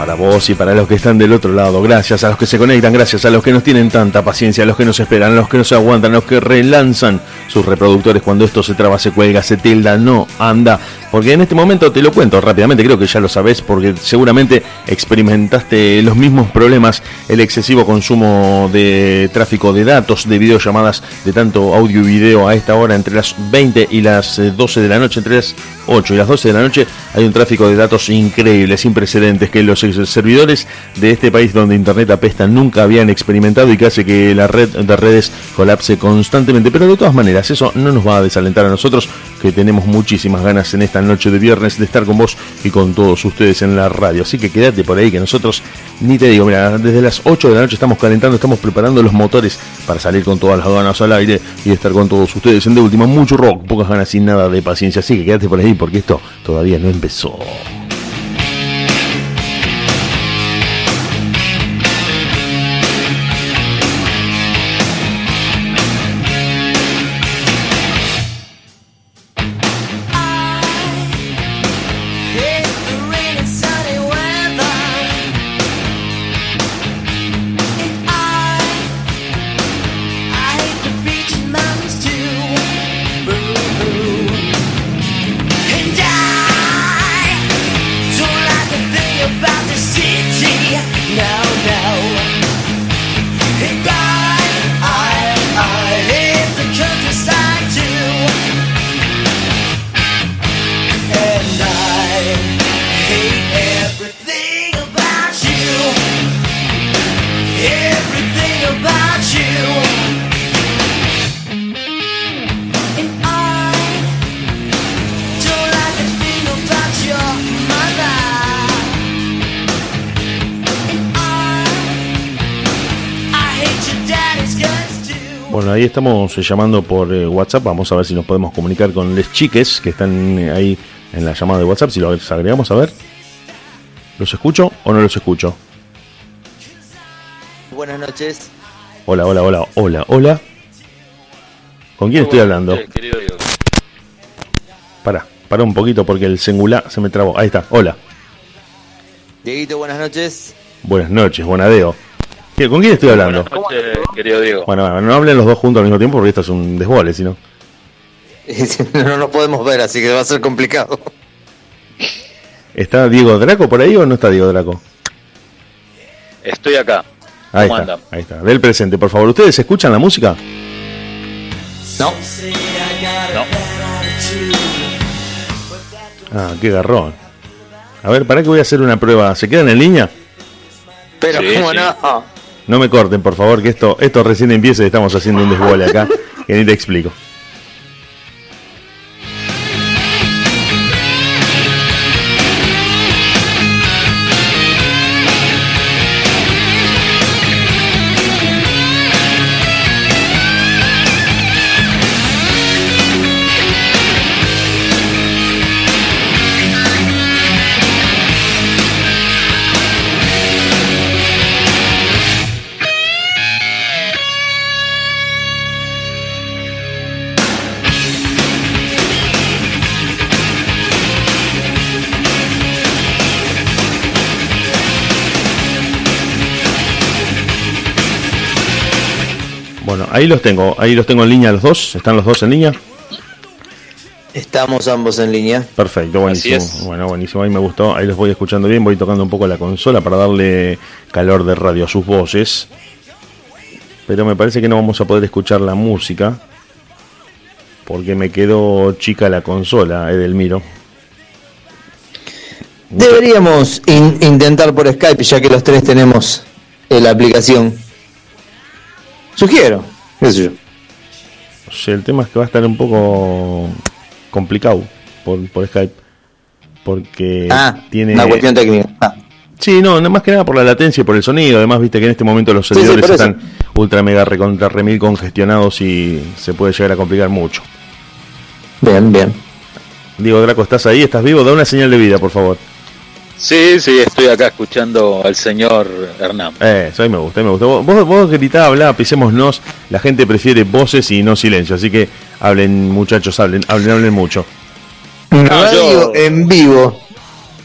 Para vos y para los que están del otro lado, gracias a los que se conectan, gracias a los que nos tienen tanta paciencia, a los que nos esperan, a los que nos aguantan, a los que relanzan sus reproductores cuando esto se traba, se cuelga, se tilda, no anda. Porque en este momento te lo cuento rápidamente, creo que ya lo sabes, porque seguramente experimentaste los mismos problemas, el excesivo consumo de tráfico de datos, de videollamadas, de tanto audio y video a esta hora, entre las 20 y las 12 eh, de la noche, entre las 8 y las 12 de la noche, hay un tráfico de datos increíble, sin precedentes, que los servidores de este país donde Internet apesta nunca habían experimentado y que hace que la red de redes colapse constantemente. Pero de todas maneras, eso no nos va a desalentar a nosotros, que tenemos muchísimas ganas en esta noche de viernes de estar con vos y con todos ustedes en la radio. Así que quédate por ahí, que nosotros, ni te digo, mira, desde las 8 de la noche estamos calentando, estamos preparando los motores para salir con todas las ganas al aire y estar con todos ustedes. En de última, mucho rock, pocas ganas sin nada de paciencia. Así que quédate por ahí, porque esto todavía no empezó. Ahí estamos eh, llamando por eh, WhatsApp. Vamos a ver si nos podemos comunicar con les chiques que están eh, ahí en la llamada de WhatsApp. Si los agregamos, a ver. ¿Los escucho o no los escucho? Buenas noches. Hola, hola, hola, hola, hola. ¿Con quién estoy hablando? Para, para un poquito porque el singular se me trabó. Ahí está, hola. Dieguito, buenas noches. Buenas noches, Bonadeo. ¿Con quién estoy hablando? querido Diego. Bueno, no hablen los dos juntos al mismo tiempo porque esto es un desbole, si no. no nos podemos ver, así que va a ser complicado. ¿Está Diego Draco por ahí o no está Diego Draco? Estoy acá. Ahí está, ahí está. Del presente, por favor. ¿Ustedes escuchan la música? No. No. Ah, qué garrón. A ver, ¿para qué voy a hacer una prueba? ¿Se quedan en línea? Pero, ¿cómo no? No me corten, por favor, que esto, esto recién empieza y estamos haciendo un desbole acá, que ni te explico. Ahí los tengo, ahí los tengo en línea los dos, ¿están los dos en línea? Estamos ambos en línea. Perfecto, buenísimo. Bueno, buenísimo, ahí me gustó, ahí los voy escuchando bien, voy tocando un poco la consola para darle calor de radio a sus voces. Pero me parece que no vamos a poder escuchar la música porque me quedó chica la consola, Edelmiro. Deberíamos intentar por Skype, ya que los tres tenemos la aplicación. Sugiero el tema es que va a estar un poco complicado por, Skype. Porque ah, tiene. Una cuestión técnica. Ah. Sí, no, más que nada por la latencia y por el sonido. Además, viste que en este momento los servidores están ultra mega recontra remil congestionados y se puede llegar a complicar mucho. Bien, bien. Diego Draco, ¿estás ahí? ¿Estás vivo? Da una señal de vida, por favor. Sí, sí, estoy acá escuchando al señor Hernán. Eh, eso ahí me gusta, me gusta. Vos, vos gritá, hablá, pisémonos. La gente prefiere voces y no silencio. Así que hablen, muchachos, hablen, hablen, hablen mucho. Radio en vivo.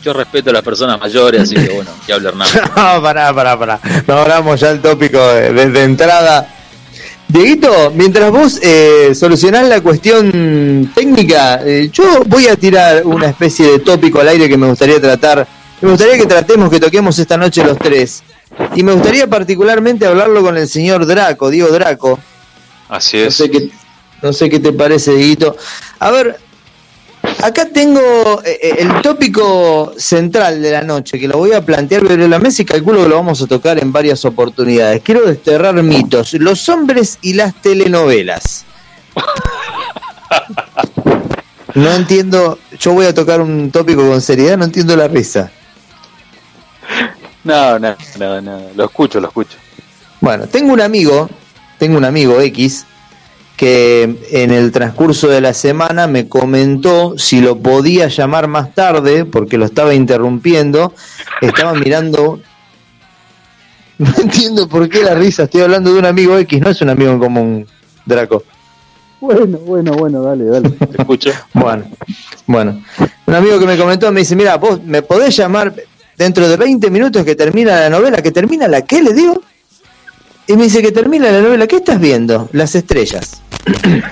yo respeto a las personas mayores, así que bueno, que hablar nada. no, pará, pará, pará. No hablamos ya el tópico desde entrada. Dieguito, mientras vos eh, solucionás la cuestión técnica, eh, yo voy a tirar una especie de tópico al aire que me gustaría tratar. Me gustaría que tratemos, que toquemos esta noche los tres. Y me gustaría particularmente hablarlo con el señor Draco, Diego Draco. Así es. No sé qué, no sé qué te parece, Dieguito. A ver, acá tengo eh, eh, el tópico central de la noche, que lo voy a plantear sobre la mesa y calculo que lo vamos a tocar en varias oportunidades. Quiero desterrar mitos. Los hombres y las telenovelas. No entiendo, yo voy a tocar un tópico con seriedad, no entiendo la risa. No, no, no, no, lo escucho, lo escucho. Bueno, tengo un amigo, tengo un amigo X, que en el transcurso de la semana me comentó si lo podía llamar más tarde, porque lo estaba interrumpiendo, estaba mirando... No entiendo por qué la risa, estoy hablando de un amigo X, no es un amigo en común, Draco. Bueno, bueno, bueno, dale, dale. Te escucho. Bueno, bueno. Un amigo que me comentó me dice, mira, vos me podés llamar dentro de 20 minutos que termina la novela, que termina la qué, le digo. Y me dice que termina la novela, ¿qué estás viendo? Las estrellas.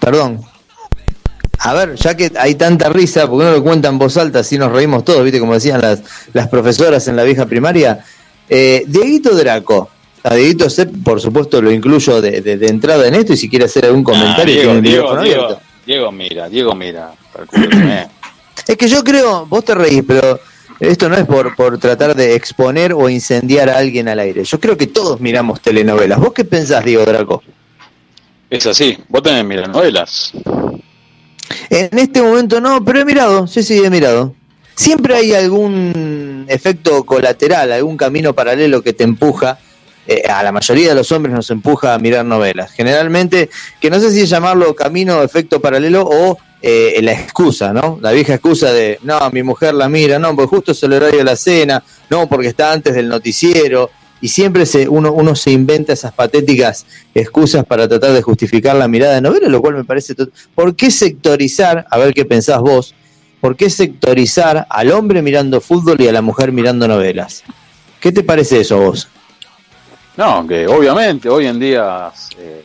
Perdón. A ver, ya que hay tanta risa, porque no lo cuentan en voz alta, así nos reímos todos, ¿viste? Como decían las, las profesoras en la vieja primaria. Eh, Dieguito Draco. A Dieguito Sepp, por supuesto, lo incluyo de, de- de entrada en esto y si quiere hacer algún comentario, Ah, Diego, Diego, Diego. Diego, mira, Diego, mira. Es que yo creo, vos te reís, pero esto no es por, por tratar de exponer o incendiar a alguien al aire. Yo creo que todos miramos telenovelas. ¿Vos qué pensás, Diego Draco? Es así, vos tenés mirar novelas. En este momento no, pero he mirado, sí, sí, he mirado. Siempre hay algún efecto colateral, algún camino paralelo que te empuja. eh, a la mayoría de los hombres nos empuja a mirar novelas. Generalmente, que no sé si llamarlo camino, efecto paralelo o eh, la excusa, ¿no? La vieja excusa de, no, mi mujer la mira, no, porque justo es el horario de la cena, no, porque está antes del noticiero. Y siempre se, uno, uno se inventa esas patéticas excusas para tratar de justificar la mirada de novela, lo cual me parece... ¿Por qué sectorizar, a ver qué pensás vos, por qué sectorizar al hombre mirando fútbol y a la mujer mirando novelas? ¿Qué te parece eso vos? No, que obviamente hoy en día eh,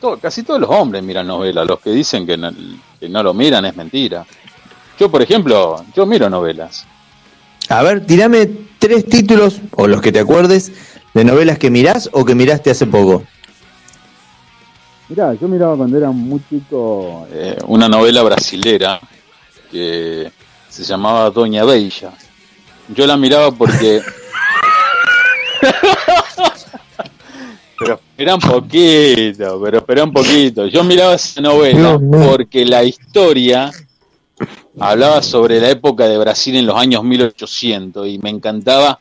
to- casi todos los hombres miran novelas. Los que dicen que no, que no lo miran es mentira. Yo, por ejemplo, yo miro novelas. A ver, tirame tres títulos, o los que te acuerdes, de novelas que mirás o que miraste hace poco. Mirá, yo miraba cuando era muy chico. Eh, una novela brasilera que se llamaba Doña Beija. Yo la miraba porque... pero espera un poquito, pero espera un poquito. Yo miraba esa novela No, no. porque la historia hablaba sobre la época de Brasil en los años 1800 y me encantaba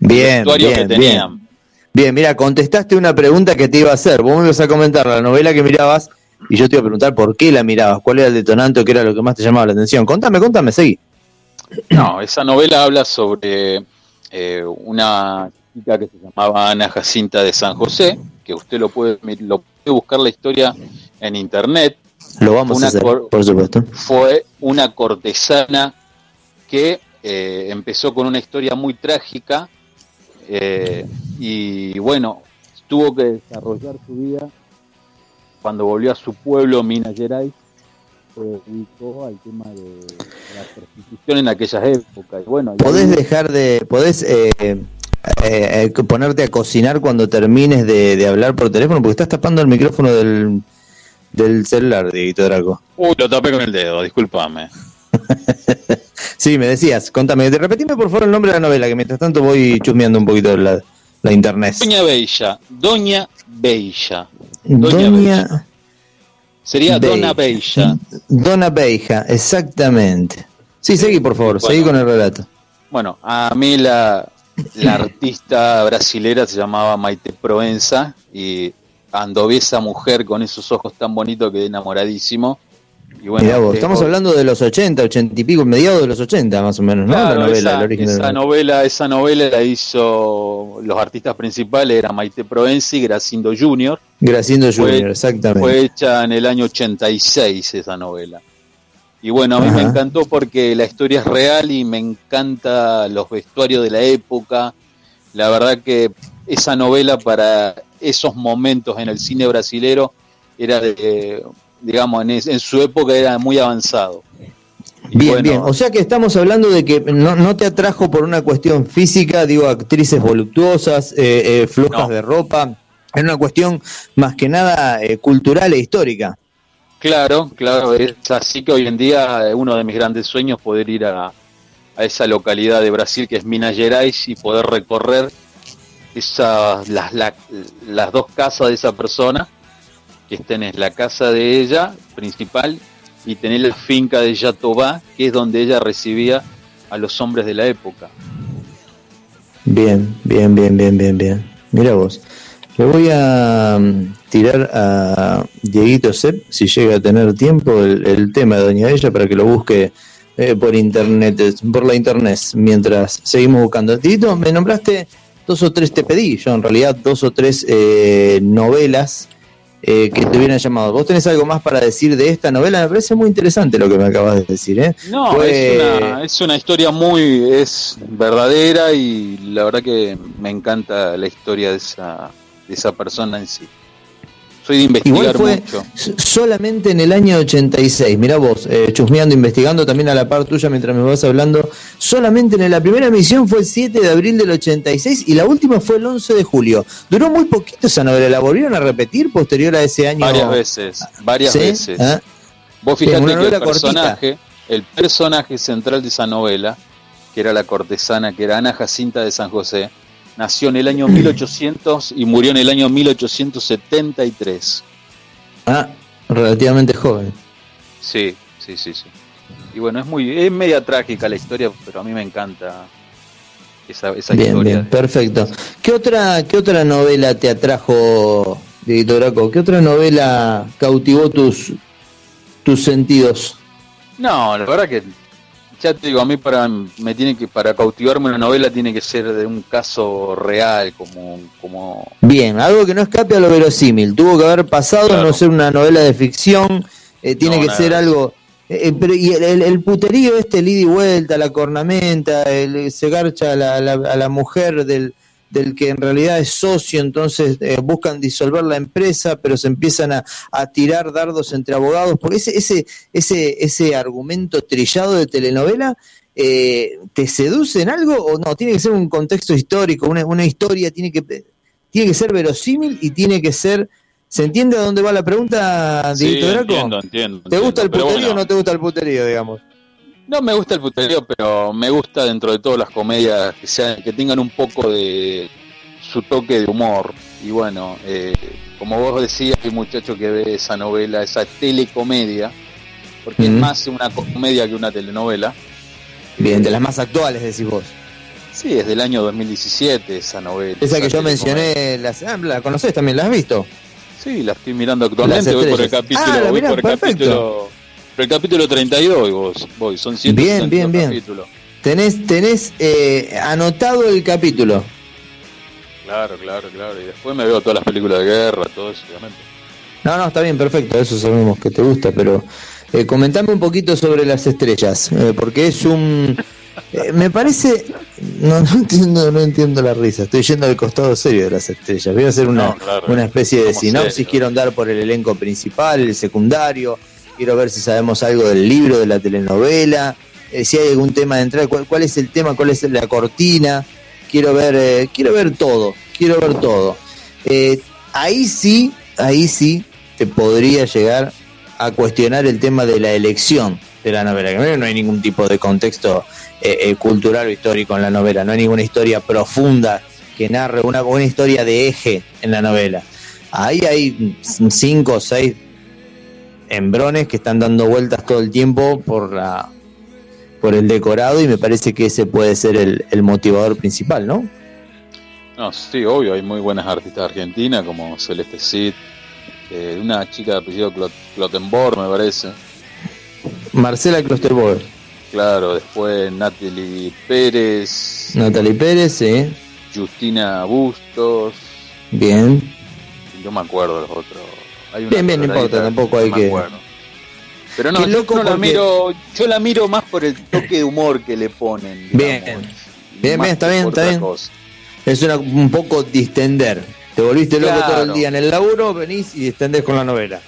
el Bien, que bien, tenían. bien. Bien, mira, contestaste una pregunta que te iba a hacer. Vos me ibas a comentar la novela que mirabas y yo te iba a preguntar por qué la mirabas, cuál era el detonante o qué era lo que más te llamaba la atención. Contame, contame, seguí. No, esa novela habla sobre eh, una chica que se llamaba Ana Jacinta de San José, que usted lo puede, lo puede buscar la historia en internet. Lo vamos Una a hacer, por supuesto. Fue una cortesana que eh, empezó con una historia muy trágica eh, y bueno, tuvo que desarrollar su vida cuando volvió a su pueblo, Minas Gerais, se dedicó al tema de la prostitución en aquellas épocas. Y bueno, ¿Podés ahí- dejar de, podés eh, eh, eh, ponerte a cocinar cuando termines de, de hablar por teléfono? Porque estás tapando el micrófono del, del celular, Dieguito Draco. Uy, lo tapé con el dedo, discúlpame. Sí, me decías, contame, repetime por favor el nombre de la novela, que mientras tanto voy chusmeando un poquito la, la internet. Doña Bella, Doña Bella. Doña Doña Sería Beija. Dona Bella. Dona Beija, exactamente. Sí, seguí por favor, Bueno. seguí con el relato. Bueno, a mí la, la artista brasilera se llamaba Maite Proenza y anduve esa mujer con esos ojos tan bonitos que enamoradísimo. Y bueno, vos, eh, estamos hablando de los 80, 80 y pico, mediados de los 80 más o menos, ¿no? Claro, la novela, esa, novela. esa novela la hizo los artistas principales eran Maite Proenza y Gracindo Jr. Gracindo Junior, exactamente. Fue hecha en el año 86 esa novela. Y bueno, a mí me encantó porque la historia es real y me encanta los vestuarios de la época. La verdad que esa novela para esos momentos en el cine brasilero era de, digamos, en, es- en su época era muy avanzado. Y Bien, bueno, bien. O sea que estamos hablando de que no, no te atrajo por una cuestión física, digo, actrices voluptuosas, eh, eh, flojas No. de ropa. Es una cuestión más que nada eh, cultural e histórica. Claro, claro, es así que hoy en día eh, uno de mis grandes sueños es poder ir a, a esa localidad de Brasil que es Minas Gerais y poder recorrer esas, las, la- las dos casas de esa persona, que tenés la casa de ella principal y tenés la finca de Jatobá, que es donde ella recibía a los hombres de la época. Bien, bien, bien, bien, bien, bien. Mira vos. Le voy a mm, tirar a Dieguito Sepp, si llega a tener tiempo, el, el tema de Doña Ella para que lo busque eh, por internet, por la internet, mientras seguimos buscando. Dieguito, me nombraste dos o tres, te pedí yo en realidad dos o tres eh, novelas eh, que te hubieran llamado. ¿Vos tenés algo más para decir de esta novela? Me parece muy interesante lo que me acabas de decir, ¿eh? No, Fue- es, una, es una historia muy es verdadera y la verdad que me encanta la historia de esa, de esa persona en sí. Soy de investigar Igual fue mucho. solamente en el año 86, mirá vos, eh, chusmeando, investigando también a la par tuya mientras me vas hablando, solamente en la primera emisión fue el 7 de abril del 86 y la última fue el 11 de julio. Duró muy poquito esa novela, ¿la volvieron a repetir posterior a ese año? Varias veces, varias ¿Sí? veces. ¿Ah? Vos una que el cortita. personaje, el personaje central de esa novela, que era la cortesana, que era Ana Jacinta de San José, nació en el año 1800 y murió en el año 1873. Ah, relativamente joven. Sí, sí, sí, sí. Y bueno, es muy, es media trágica la historia, pero a mí me encanta esa, esa Bien, historia. bien, perfecto. ¿Qué otra, qué otra novela te atrajo, Dieguito Graco? ¿Qué otra novela cautivó tus, tus sentidos? No, la verdad que ya te digo, a mí para me tiene que para cautivarme una novela tiene que ser de un caso real, como como Bien, algo que no escape a lo verosímil. Tuvo que haber pasado, Claro. no ser una novela de ficción. eh, tiene No, que nada ser algo. eh, eh, pero y el, el- el puterío este, el ida y vuelta, la cornamenta, el, se garcha a la, a la, a la mujer del, del que en realidad es socio, entonces eh, buscan disolver la empresa, pero se empiezan a, a tirar dardos entre abogados, porque ese, ese, ese, ese argumento trillado de telenovela eh, ¿te seduce en algo o no? Tiene que ser un contexto histórico, una, una historia, tiene que, tiene que ser verosímil y tiene que ser... ¿Se entiende a dónde va la pregunta, Sí, Dieguito Draco? entiendo, entiendo. ¿Te gusta el puterío o no te gusta el puterío, digamos? No me gusta el puterío, pero me gusta dentro de todas las comedias que sean, que tengan un poco de su toque de humor. Y bueno, eh, como vos decías, hay muchacho que ve esa novela, esa telecomedia, porque es más una comedia que una telenovela. Bien, de las más actuales, decís vos. Sí, es del año 2017 esa novela. Esa que yo mencioné, la, ah, la conocés también, ¿la has visto? Sí, la estoy mirando actualmente, voy por el capítulo, Ah, la voy por el perfecto. capítulo, el capítulo 32 vos, voy, son 162 Bien, bien, bien. capítulos. Tenés, tenés eh, anotado el capítulo. Claro, claro, claro. Y después me veo todas las películas de guerra, todo eso, obviamente. No, no, está bien, perfecto, eso sabemos que te gusta, pero eh, comentame un poquito sobre las estrellas, eh, porque es un... eh, me parece... No, no, entiendo, no entiendo la risa, estoy yendo al costado serio de las estrellas. Voy a hacer una, No, claro. una especie de sinopsis, quiero andar por el elenco principal, el secundario, quiero ver si sabemos algo del libro, de la telenovela, eh, si hay algún tema de entrada, cuál, es el tema, cuál es la cortina, quiero ver, eh, quiero ver todo, quiero ver todo. Eh, ahí sí, ahí sí te podría llegar a cuestionar el tema de la elección de la novela, que no hay ningún tipo de contexto cultural o histórico en la novela, no hay ninguna historia profunda que narre una, una historia de eje en la novela. Ahí hay cinco o seis embrones que están dando vueltas todo el tiempo por la por el decorado y me parece que ese puede ser el, el motivador principal, ¿no? No, sí, obvio, hay muy buenas artistas argentinas como Celeste Cid, eh, una chica de apellido Clot- Clotenborg, me parece. Marcela Klosterboer, Claro, después Natalie Pérez, Natalie Pérez, sí, Justina Bustos, bien. y no me acuerdo los otros. Hay una Bien, bien, no importa, tampoco hay que-. Pero no, yo loco no la miro, yo la miro más por el toque de humor que le ponen. Bien. digamos, Bien, bien, está bien, está bien. cosa. Es una- un poco distender. Te volviste loco Claro. todo el día en el laburo, venís y distendés con la novela.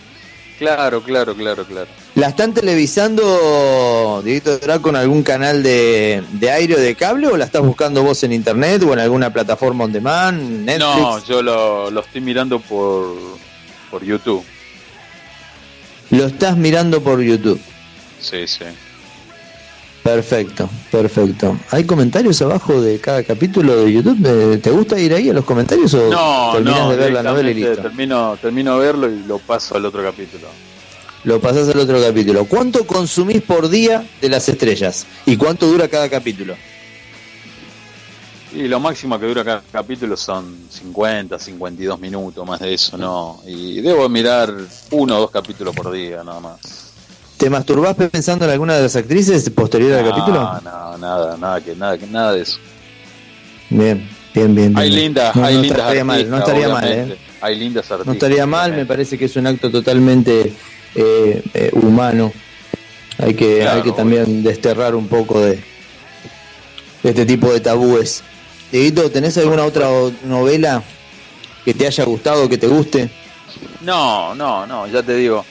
Claro, claro, claro, claro. ¿La están televisando, Dieguito Draco, en algún canal de, de aire o de cable o la estás buscando vos en internet o en alguna plataforma on demand, Netflix? No, yo lo, lo estoy mirando por, por YouTube. Lo estás mirando por YouTube. Sí, sí. Perfecto, perfecto. ¿Hay comentarios abajo de cada capítulo de YouTube? Eh, ¿Te gusta ir ahí a los comentarios o No, terminás no, de ver la novela y listo? termino, termino de verlo y lo paso al otro capítulo. Lo pasás al otro capítulo. ¿Cuánto consumís por día de las estrellas? ¿Y cuánto dura cada capítulo? Y lo máximo que dura cada capítulo son 50, 52 minutos, más de eso no. Y debo mirar uno o dos capítulos por día, nada más. ¿Te masturbás pensando en alguna de las actrices posterior al No, capítulo? No, nada, nada, que, nada, que, nada de eso. Bien, bien, bien. Hay lindas, No, hay no lindas estaría mal, no estaría mal. ¿eh? Hay lindas artistas. No estaría mal, me parece que es un acto totalmente eh, eh, humano. Hay que, Claro, hay que también desterrar un poco de, de este tipo de tabúes. Dieguito, ¿tenés alguna otra novela que te haya gustado, que te guste? No, no, no, ya te digo.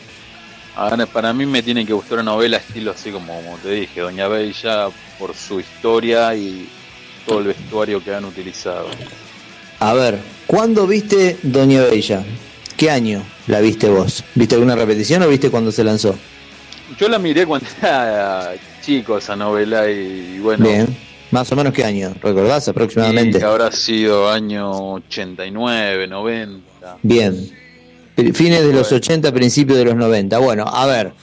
Para mí me tiene que gustar una novela estilo así como, como te dije, Doña Bella, por su historia y todo el vestuario que han utilizado. A ver, ¿cuándo viste Doña Bella? ¿Qué año la viste vos? ¿Viste alguna repetición o viste cuando se lanzó? Yo la miré cuando era chico esa novela y, bueno, Bien, más o menos qué año, ¿recordás aproximadamente? y habrá sido año 89, 90. Bien. Fines de los Bueno. 80, principios de los 90. Bueno, a ver,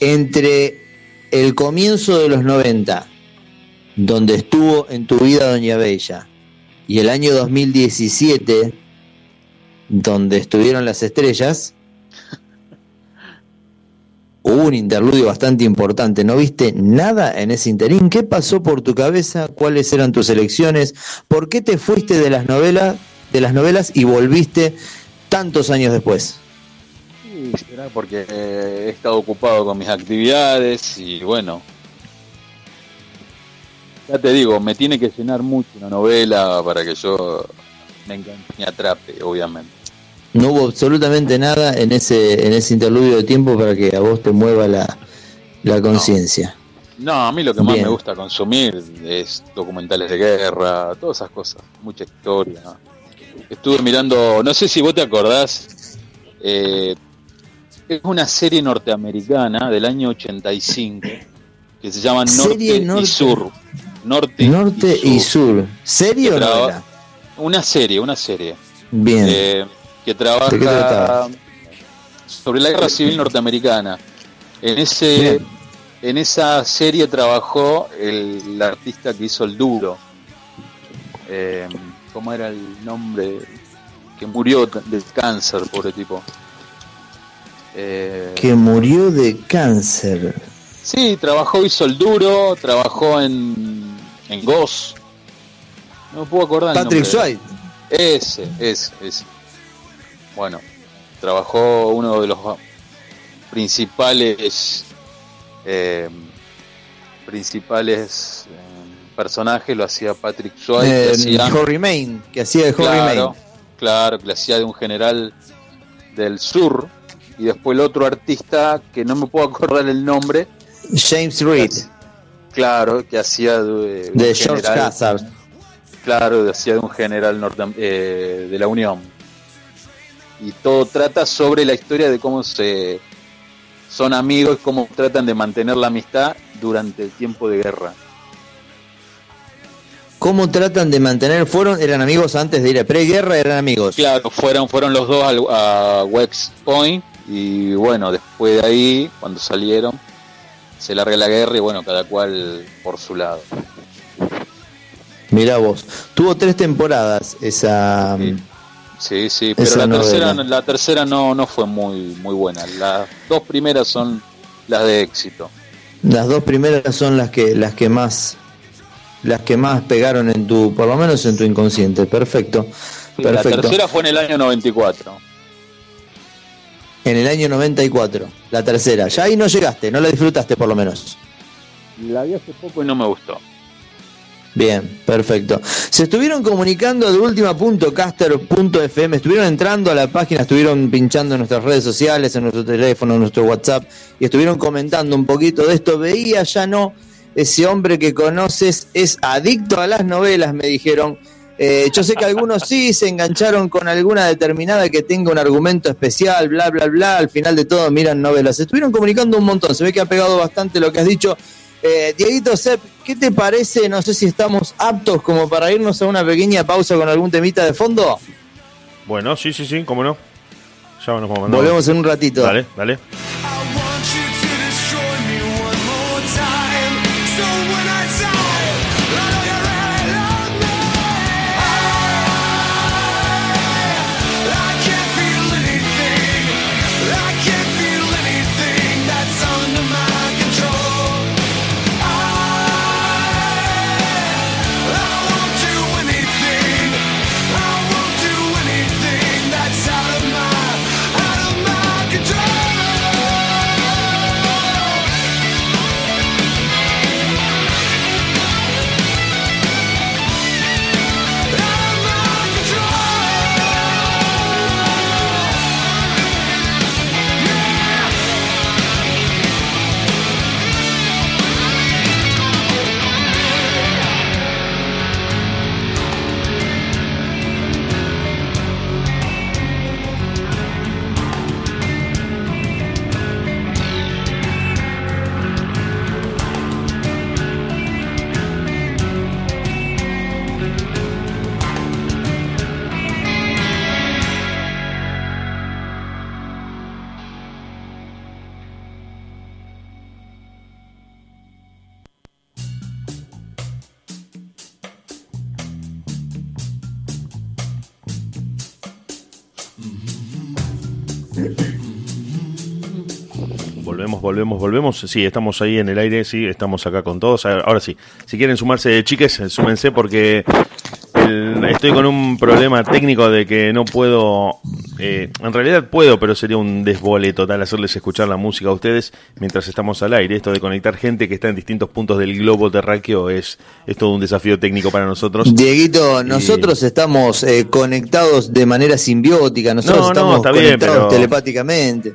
entre el comienzo de los 90, donde estuvo en tu vida Doña Bella, y el año 2017, donde estuvieron las estrellas, hubo un interludio bastante importante. ¿No viste nada en ese interín? ¿Qué pasó por tu cabeza? ¿Cuáles eran tus elecciones? ¿Por qué te fuiste de las novelas, de las novelas y volviste tantos años después? Sí, será porque eh, he estado ocupado con mis actividades y bueno. Ya te digo, me tiene que llenar mucho una novela para que yo me atrape, obviamente. No hubo absolutamente nada en ese en ese interludio de tiempo para que a vos te mueva la, la conciencia. No, a mí lo que más Bien. me gusta consumir es documentales de guerra, todas esas cosas, mucha historia. Estuve mirando, no sé si vos te acordás, eh, es una serie norteamericana del año 85 que se llama Norte, Serie norte- y Sur. Norte, Norte y sur. ¿Serio o traba- novela? Una serie, una serie. Bien. eh, que trabaja sobre la guerra civil norteamericana. En ese Bien. en esa serie trabajó el, el artista que hizo el duro. Eh, ¿Cómo era el nombre? Que murió de cáncer, pobre tipo. Eh, que murió de cáncer. Sí, trabajó, hizo el duro, trabajó en, en Ghost. No me puedo acordar. Patrick. Swayze. Ese, ese, ese. Bueno, trabajó uno de los principales eh, principales eh, personajes, lo hacía Patrick Swayze, Eh, Harry Main, que hacía de Harry claro, Main. claro, que hacía de un general del sur, y después el otro artista, que no me puedo acordar el nombre, James Reed, claro, que hacía de, George general- Hazard. Claro, hacía de un general norte, eh, de la Unión. Y todo trata sobre la historia de cómo se son amigos, cómo tratan de mantener la amistad durante el tiempo de guerra. ¿Cómo tratan de mantener? ¿Fueron, eran amigos antes de ir a preguerra? ¿Eran amigos? Claro, fueron, fueron los dos al- a West Point y bueno, después de ahí, cuando salieron, se larga la guerra y bueno, cada cual por su lado. Mirá vos. Tuvo tres temporadas esa... Sí. Sí, sí, pero la tercera, la tercera no, no fue muy, muy buena. Las dos primeras son las de éxito. Las dos primeras son las que las que más las que más pegaron en tu, por lo menos en tu inconsciente. Perfecto. La Perfecto. tercera fue en el año 94. En el año 94, la tercera. Ya ahí no llegaste, no la disfrutaste por lo menos. La vi hace poco y no me gustó. Bien, perfecto. Se estuvieron comunicando de última.caster.fm, estuvieron entrando a la página, estuvieron pinchando en nuestras redes sociales, en nuestro teléfono, en nuestro WhatsApp, y estuvieron comentando un poquito de esto. Veía ya no, ese hombre que conoces es adicto a las novelas, me dijeron. Eh, yo sé que algunos sí se engancharon con alguna determinada que tenga un argumento especial, bla, bla, bla. Al final de todo miran novelas. Se estuvieron comunicando un montón. Se ve que ha pegado bastante lo que has dicho. Eh, Dieguito Sepp, ¿qué te parece? No sé si estamos aptos como para irnos a una pequeña pausa con algún temita de fondo. Bueno, sí, sí, sí, cómo no. Ya nos vamos Volvemos en un ratito. Dale, dale. Volvemos, volvemos. Sí, estamos ahí en el aire, sí, estamos acá con todos. Ahora sí, si quieren sumarse, chiques, súmense porque estoy con un problema técnico de que no puedo, eh, en realidad puedo, pero sería un desbole total hacerles escuchar la música a ustedes mientras estamos al aire. Esto de conectar gente que está en distintos puntos del globo terráqueo es, es todo un desafío técnico para nosotros. Dieguito, nosotros estamos eh, conectados de manera simbiótica, nosotros estamos conectados telepáticamente.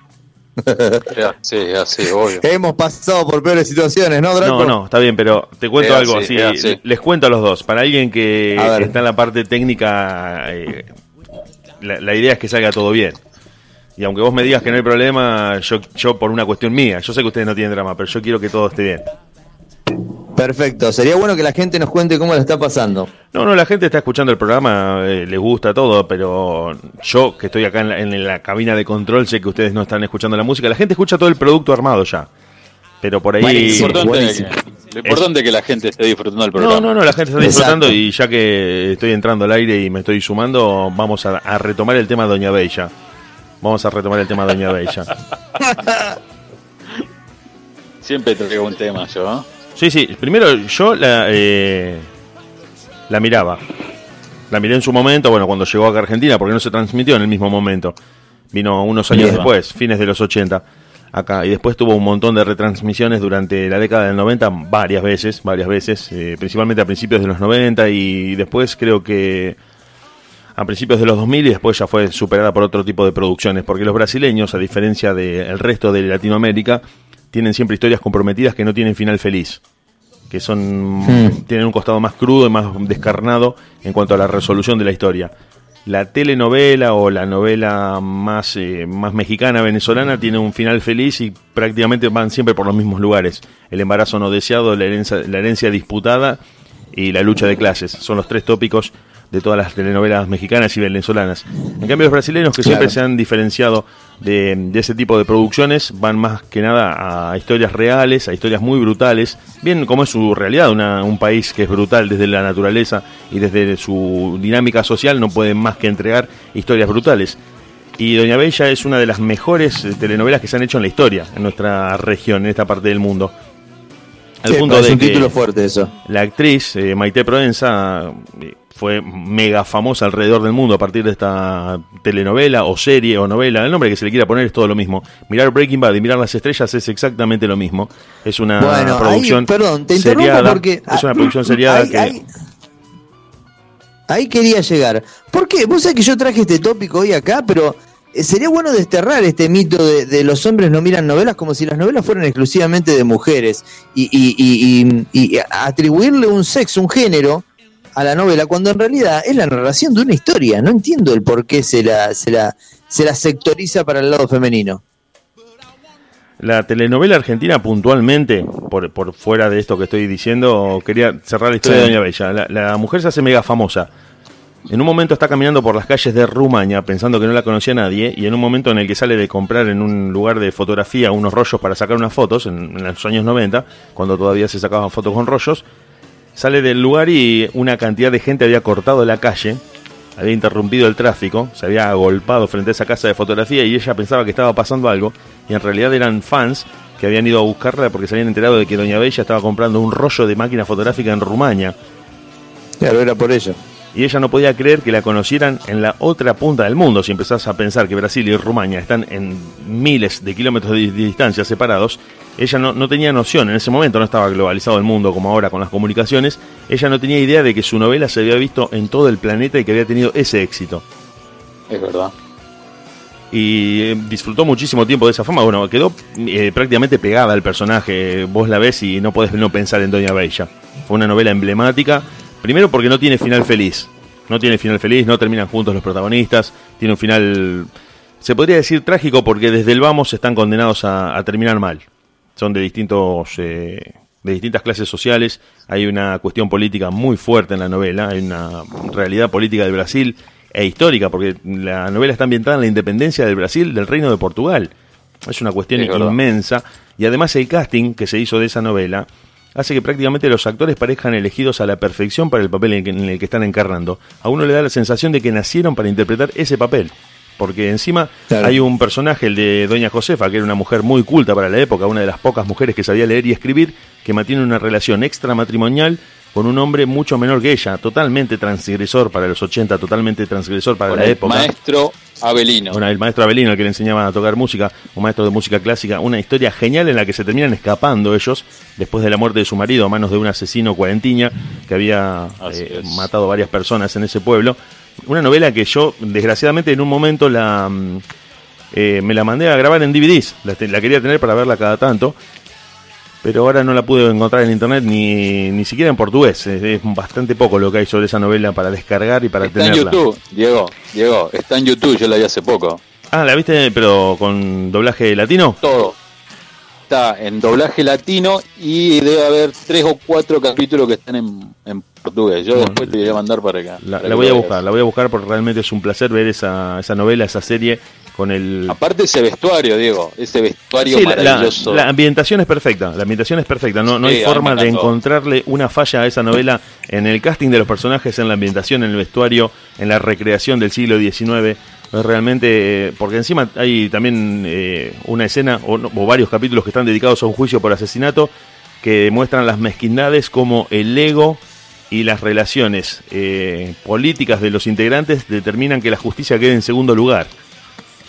Sí, así, obvio. Hemos pasado por peores situaciones, ¿no, Draco? No, no, está bien, pero te cuento algo. así, Les cuento a los dos. Para alguien que está en la parte técnica, eh, la, idea es que salga todo bien. Y aunque vos me digas que no hay problema, yo, yo por una cuestión mía, yo sé que ustedes no tienen drama, pero yo quiero que todo esté bien. Perfecto, sería bueno que la gente nos cuente cómo le está pasando. No, no, la gente está escuchando el programa, eh, les gusta todo, pero yo que estoy acá en la, cabina de control sé que ustedes no están escuchando la música, la gente escucha todo el producto armado ya. Pero por ahí... lo importante es que la gente esté disfrutando del programa. No, no, no, la gente está disfrutando y ya que estoy entrando al aire y me estoy sumando, vamos a, retomar el tema Doña Bella. Vamos a retomar el tema Doña Bella. Siempre traigo un tema yo, ¿no? Sí, sí. Primero yo la, eh, la miraba. La miré en su momento, bueno, cuando llegó acá a Argentina, porque no se transmitió en el mismo momento. Vino unos años después, fines de los 80, acá. Y después tuvo un montón de retransmisiones durante la década del 90, varias veces, varias veces, eh, principalmente a principios de los 90 y después creo que a principios de los 2000 y después ya fue superada por otro tipo de producciones, porque los brasileños, a diferencia del resto de Latinoamérica, tienen siempre historias comprometidas que no tienen final feliz, que son hmm. tienen un costado más crudo y más descarnado en cuanto a la resolución de la historia. La telenovela o la novela más, eh, más mexicana, venezolana, tiene un final feliz y prácticamente van siempre por los mismos lugares. El embarazo no deseado, la herencia, la herencia disputada y la lucha de clases. Son los tres tópicos de todas las telenovelas mexicanas y venezolanas. En cambio, los brasileños que siempre se han diferenciado de, ese tipo de producciones van más que nada a historias reales, a historias muy brutales, bien como es su realidad, un país que es brutal desde la naturaleza y desde su dinámica social no pueden más que entregar historias brutales. Y Doña Bella es una de las mejores telenovelas que se han hecho en la historia, en nuestra región, en esta parte del mundo. Al punto de un título fuerte eso. La actriz eh, Maite Proenza eh, fue mega famosa alrededor del mundo a partir de esta telenovela o serie o novela, el nombre que se le quiera poner es todo lo mismo. Mirar Breaking Bad y mirar Las Estrellas es exactamente lo mismo. Es una producción perdón, te seriada, porque es una producción seriada que ahí quería llegar. ¿Por qué? Vos sabés que yo traje este tópico hoy acá, pero eh, sería bueno desterrar este mito de, los hombres no miran novelas como si las novelas fueran exclusivamente de mujeres y, y, atribuirle un sexo, un género a la novela, cuando en realidad es la narración de una historia. No entiendo el por qué se la, se la, se la sectoriza para el lado femenino. La telenovela argentina puntualmente, por, por fuera de esto que estoy diciendo, quería cerrar la historia de Doña Bella. La, mujer se hace mega famosa. En un momento está caminando por las calles de Rumania pensando que no la conocía nadie y en un momento en el que sale de comprar en un lugar de fotografía unos rollos para sacar unas fotos, en, en los años 90, cuando todavía se sacaban fotos con rollos, sale del lugar y una cantidad de gente había cortado la calle había interrumpido el tráfico, se había agolpado frente a esa casa de fotografía y ella pensaba que estaba pasando algo y en realidad eran fans que habían ido a buscarla porque se habían enterado de que Doña Bella estaba comprando un rollo de máquina fotográfica en Rumania. Claro, era por eso. Y ella no podía creer que la conocieran en la otra punta del mundo. Si empezás a pensar que Brasil y Rumania están en miles de kilómetros de distancia separados, ella no, no, tenía noción, en ese momento no estaba globalizado el mundo como ahora con las comunicaciones, ella no tenía idea de que su novela se había visto en todo el planeta y que había tenido ese éxito. Es verdad. Y eh, disfrutó muchísimo tiempo de esa fama. Bueno, quedó eh, prácticamente pegada al personaje. Vos la ves y no podés no pensar en Doña Bella. Fue una novela emblemática. Primero porque no tiene final feliz. No tiene final feliz, no terminan juntos los protagonistas. Tiene un final, se podría decir trágico porque desde el vamos están condenados a terminar mal son de distintos eh, de distintas clases sociales, hay una cuestión política muy fuerte en la novela, hay una realidad política de Brasil e histórica, porque la novela está ambientada en la independencia del Brasil del Reino de Portugal. Es una cuestión inmensa y además el casting que se hizo de esa novela hace que prácticamente los actores parezcan elegidos a la perfección para el papel en el que están encarnando. A uno le da la sensación de que nacieron para interpretar ese papel porque encima hay un personaje, el de Doña Josefa, que era una mujer muy culta para la época, una de las pocas mujeres que sabía leer y escribir, que mantiene una relación extramatrimonial con un hombre mucho menor que ella, totalmente transgresor para los 80, totalmente transgresor para la el época. Maestro Abelino. Bueno, el maestro Abelino, el que le enseñaba a tocar música, un maestro de música clásica, una historia genial en la que se terminan escapando ellos después de la muerte de su marido a manos de un asesino cuarentiña que había eh, matado varias personas en ese pueblo una novela que yo, desgraciadamente, en un momento la mm, eh, me la mandé a grabar en DVDs. La, quería tener para verla cada tanto. Pero ahora no la pude encontrar en internet ni, ni siquiera en portugués. Es, bastante poco lo que hay sobre esa novela para descargar y para tenerla. Está en YouTube, Diego. Diego, está en YouTube, yo la vi hace poco. Ah, ¿la viste pero con doblaje latino? Todo está en doblaje latino y debe haber tres o cuatro capítulos que están en, portugués. Yo después te voy a mandar para acá. La, voy a buscar, la voy a buscar porque realmente es un placer ver esa, esa novela, esa serie con el... Aparte ese vestuario, Diego, ese vestuario maravilloso. La, ambientación es perfecta, la ambientación es perfecta, no, no hay forma de encontrarle una falla a esa novela en el casting de los personajes, en la ambientación, en el vestuario, en la recreación del siglo XIX realmente, porque encima hay también eh, una escena o, varios capítulos que están dedicados a un juicio por asesinato que muestran las mezquindades como el ego y las relaciones eh, políticas de los integrantes determinan que la justicia quede en segundo lugar,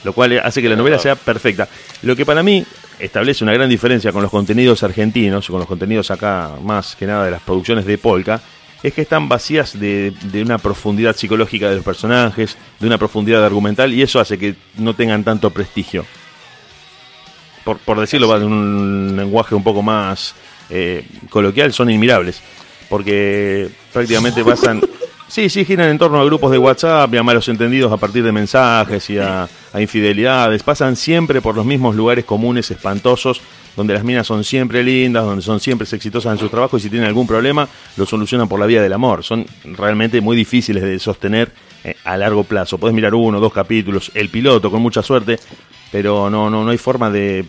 lo cual hace que la novela sea perfecta. Lo que para mí establece una gran diferencia con los contenidos argentinos, con los contenidos acá más que nada de las producciones de Polka, es que están vacías de, una profundidad psicológica de los personajes, de una profundidad argumental, y eso hace que no tengan tanto prestigio. Por, por decirlo en un lenguaje un poco más eh, coloquial, son inmirables, porque prácticamente pasan... Sí, sí, giran en torno a grupos de WhatsApp y a malos entendidos a partir de mensajes y a, a infidelidades. Pasan siempre por los mismos lugares comunes espantosos donde las minas son siempre lindas, donde son siempre exitosas en su trabajo y si tienen algún problema lo solucionan por la vía del amor. Son realmente muy difíciles de sostener eh, a largo plazo. Podés mirar uno, dos capítulos, el piloto con mucha suerte, pero no, no, no hay forma de...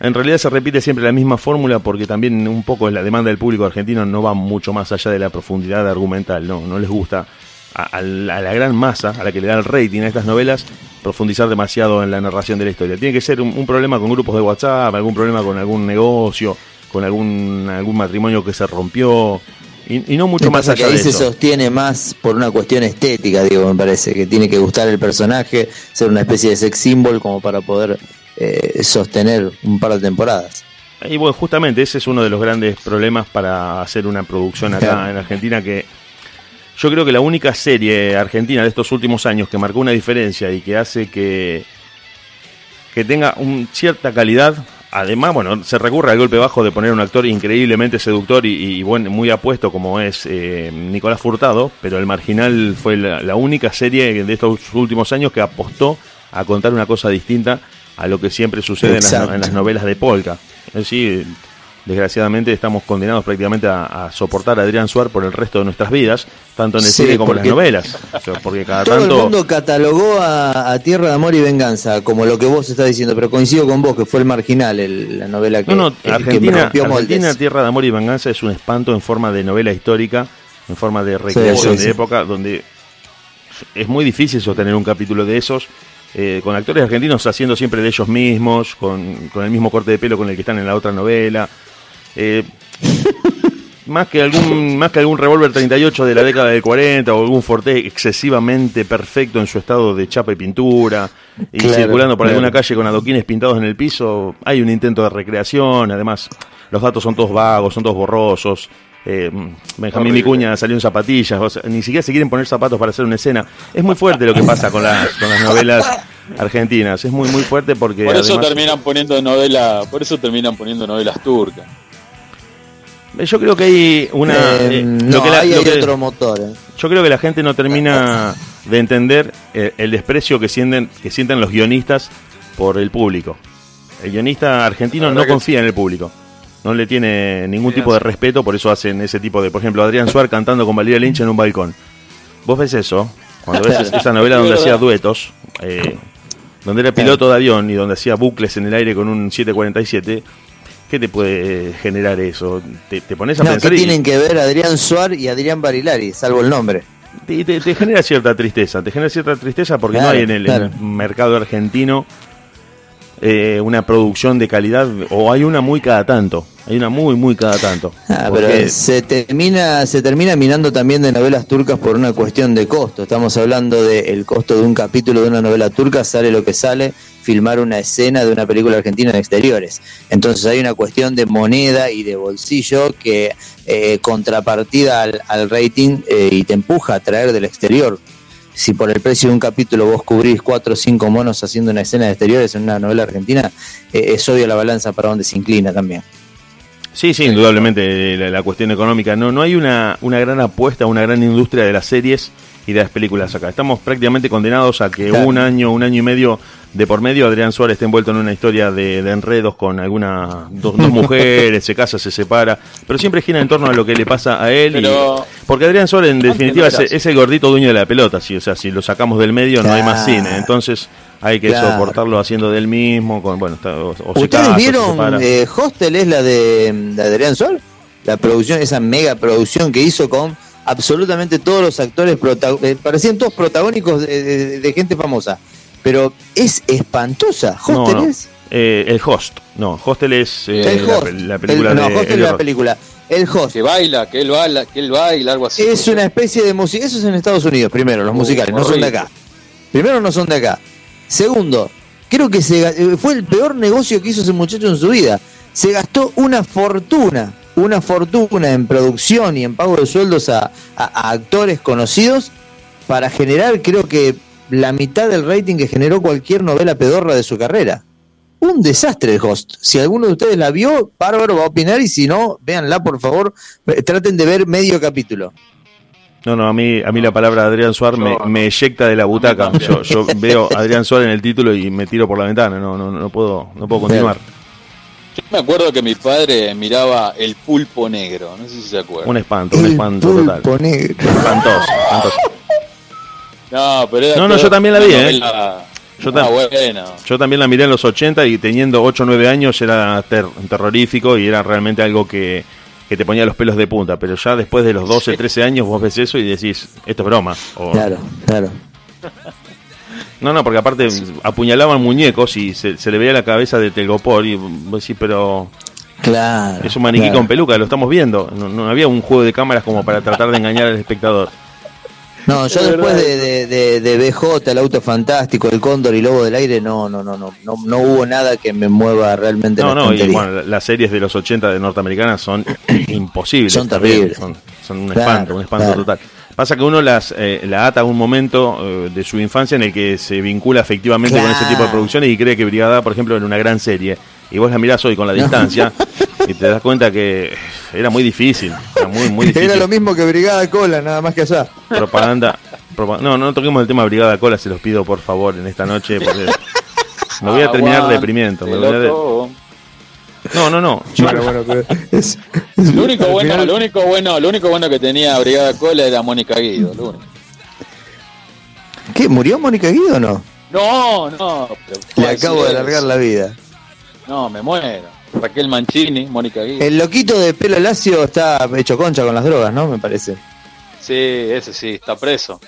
En realidad se repite siempre la misma fórmula porque también un poco la demanda del público argentino no va mucho más allá de la profundidad argumental, no, no les gusta a, la, gran masa, a la que le da el rating a estas novelas, profundizar demasiado en la narración de la historia. Tiene que ser un, problema con grupos de WhatsApp, algún problema con algún negocio, con algún, algún matrimonio que se rompió. Y, y no mucho más pasa que allá ahí de se eso. sostiene más por una cuestión estética, digo, me parece, que tiene que gustar el personaje, ser una especie de sex symbol como para poder eh, sostener un par de temporadas. Y bueno, justamente ese es uno de los grandes problemas para hacer una producción acá Claro. en Argentina que yo creo que la única serie argentina de estos últimos años que marcó una diferencia y que hace que, que tenga un, cierta calidad, además, bueno, se recurre al golpe bajo de poner un actor increíblemente seductor y, y buen- muy apuesto como es eh, Nicolás Furtado, pero El Marginal fue la, la única serie de estos últimos años que apostó a contar una cosa distinta a lo que siempre sucede en las, en novelas de Polka. Es decir, desgraciadamente estamos condenados prácticamente a, a soportar a Adrián Suar por el resto de nuestras vidas, tanto en el Sí, cine como en las novelas. O sea, porque cada Todo tanto... el mundo catalogó a, a Tierra de Amor y Venganza como lo que vos estás diciendo, pero coincido con vos que fue el marginal el- la novela que, No, no, que- que Argentina, moldes. Argentina, Tierra de Amor y Venganza es un espanto en forma de novela histórica, en forma de recreación sí, de época, donde es muy difícil sostener un capítulo de esos, eh, con actores argentinos haciendo siempre de ellos mismos, con, con el mismo corte de pelo con el que están en la otra novela. Eh, más que algún más que algún revólver 38 de la década del 40 o algún Forte excesivamente perfecto en su estado de chapa y pintura y Claro, circulando por claro. alguna calle con adoquines pintados en el piso, hay un intento de recreación, además los datos son todos vagos, son todos borrosos. Eh, Benjamín. Micuña salió en zapatillas, o sea, ni siquiera se quieren poner zapatos para hacer una escena. Es muy fuerte lo que pasa con las, con las novelas argentinas, es muy muy fuerte porque Por eso además- terminan poniendo novela, por eso terminan poniendo novelas turcas. yo creo que hay una Eh, eh, no, que la- lo hay que- otro motor. eh. Yo creo que la gente no termina de entender eh, el desprecio que sienten, que sienten los guionistas por el público. El guionista argentino no confía en el público. No le tiene ningún tipo de respeto, por eso hacen ese tipo de, por ejemplo, Adrián Suárez cantando con Valeria Lynch en un balcón. Vos ves eso, cuando ves esa novela donde hacía duetos, eh, donde era piloto de avión y donde hacía bucles en el aire con un 747, ¿qué te puede generar eso? Te, te pones a No, ¿qué pensar y- tienen que ver Adrián Suárez y Adrián Barilari, salvo el nombre? y te, te genera cierta tristeza, te genera cierta tristeza porque no hay en el, claro. en el mercado argentino eh, una producción de calidad, o hay una muy cada tanto, hay una muy, muy cada tanto. Ah, Porque- pero se termina, se termina minando también de novelas turcas por una cuestión de costo. Estamos hablando del costo de un capítulo de una novela turca, sale lo que sale, filmar una escena de una película argentina en exteriores. Entonces hay una cuestión de moneda y de bolsillo que eh, contrapartida al, al rating eh, y te empuja a traer del exterior. Si por el precio de un capítulo vos cubrís cuatro o cinco monos haciendo una escena de exteriores en una novela argentina, eh, es obvio la balanza para donde se inclina también. Sí, sí, indudablemente la, la cuestión económica. No, no hay una, una gran apuesta, una gran industria de las series y las películas acá. Estamos prácticamente condenados a que Claro. un año, un año y medio de por medio Adrián Suárez esté envuelto en una historia de, de enredos con alguna dos, dos mujeres, se casa, se separa, pero siempre gira en torno a lo que le pasa a él. y- porque Adrián Suárez en definitiva no es, el gordito dueño de la pelota, sí, o sea, si lo sacamos del medio no hay más cine, entonces hay que Claro. soportarlo haciendo del mismo, con bueno, está- o, o ¿Ustedes casa, vieron eh, Hostel es la de, de Adrián Sol? La producción, esa mega producción que hizo con absolutamente todos los actores, eh, parecían todos protagónicos de, de- de gente famosa. Pero es espantosa. Hostel no. es. Eh, el host, no, Hostel es eh, el la, host. la película El- no, de Hostel es Elliot la Roth. película. El host. Que baila, que él baila, que él baila, algo así. Es una especie de música. Eso es en Estados Unidos, primero, los Oh, musicales, no son de acá. Primero, no son de acá. Segundo, creo que se, eh, fue el peor negocio que hizo ese muchacho en su vida. Se gastó una fortuna, una fortuna en producción y en pago de sueldos a, a- a actores conocidos para generar, creo que, la mitad del rating que generó cualquier novela pedorra de su carrera. Un desastre el host. Si alguno de ustedes la vio, bárbaro va a opinar y si no, véanla por favor. Eh, Traten de ver medio capítulo. No, no, a mí, a mí la palabra Adrián Suárez me, me eyecta de la butaca. Yo, yo veo Adrián Suárez en el título y me tiro por la ventana. No, no, no puedo, no puedo continuar. Yo me acuerdo que mi padre miraba El Pulpo Negro, no sé si se acuerdan. Un espanto, un El espanto total. pulpo negro. Espantoso, espantoso. No, pero era No, no, yo también la vi, ¿eh? Yo Ah, bueno. Yo también la miré en los 80 y teniendo 8 o 9 años era ter- terrorífico y era realmente algo que, que te ponía los pelos de punta. Pero ya después de los 12, 13 años vos ves eso y decís, esto es broma. O- Claro, claro. No, no, porque aparte apuñalaban muñecos y se, se le veía la cabeza de Telgopor y vos decís, pero Claro. Es un maniquí claro. con peluca, lo estamos viendo. No, no había un juego de cámaras como para tratar de engañar al espectador. No, yo Es después de, de, de, de BJ, el auto fantástico, el cóndor y lobo del aire, no, no, no, no, no, no hubo nada que me mueva realmente No, la no, y bueno, las series de los 80 de norteamericanas son imposibles. Son también, terribles. Son, son un Claro, espanto, un espanto claro. total. Pasa que uno las eh, la ata a un momento eh, de su infancia en el que se vincula efectivamente con ese tipo de producciones y cree que Brigada, por ejemplo, era una gran serie. Y vos la mirás hoy con la distancia y te das cuenta que era muy difícil. Era muy, muy difícil. Era lo mismo que Brigada Cola, nada más que allá. propaganda. propa- no, no toquemos el tema Brigada Cola, se los pido por favor en esta noche. Porque me voy a terminar Aguante, deprimiento. me voy a de-. No, no, no. Yo- Bueno, bueno, pero es- Lo único bueno, final- lo único bueno, lo único bueno que tenía Brigada Cola era Mónica Guido, lo único. ¿Qué? ¿Murió Mónica Guido o no? No, no. pero Le acabo de alargar la vida. No, me muero. Raquel Mancini, Mónica Guido. El loquito de pelo lacio está hecho concha con las drogas, ¿no? Me parece. Sí, ese sí, está preso.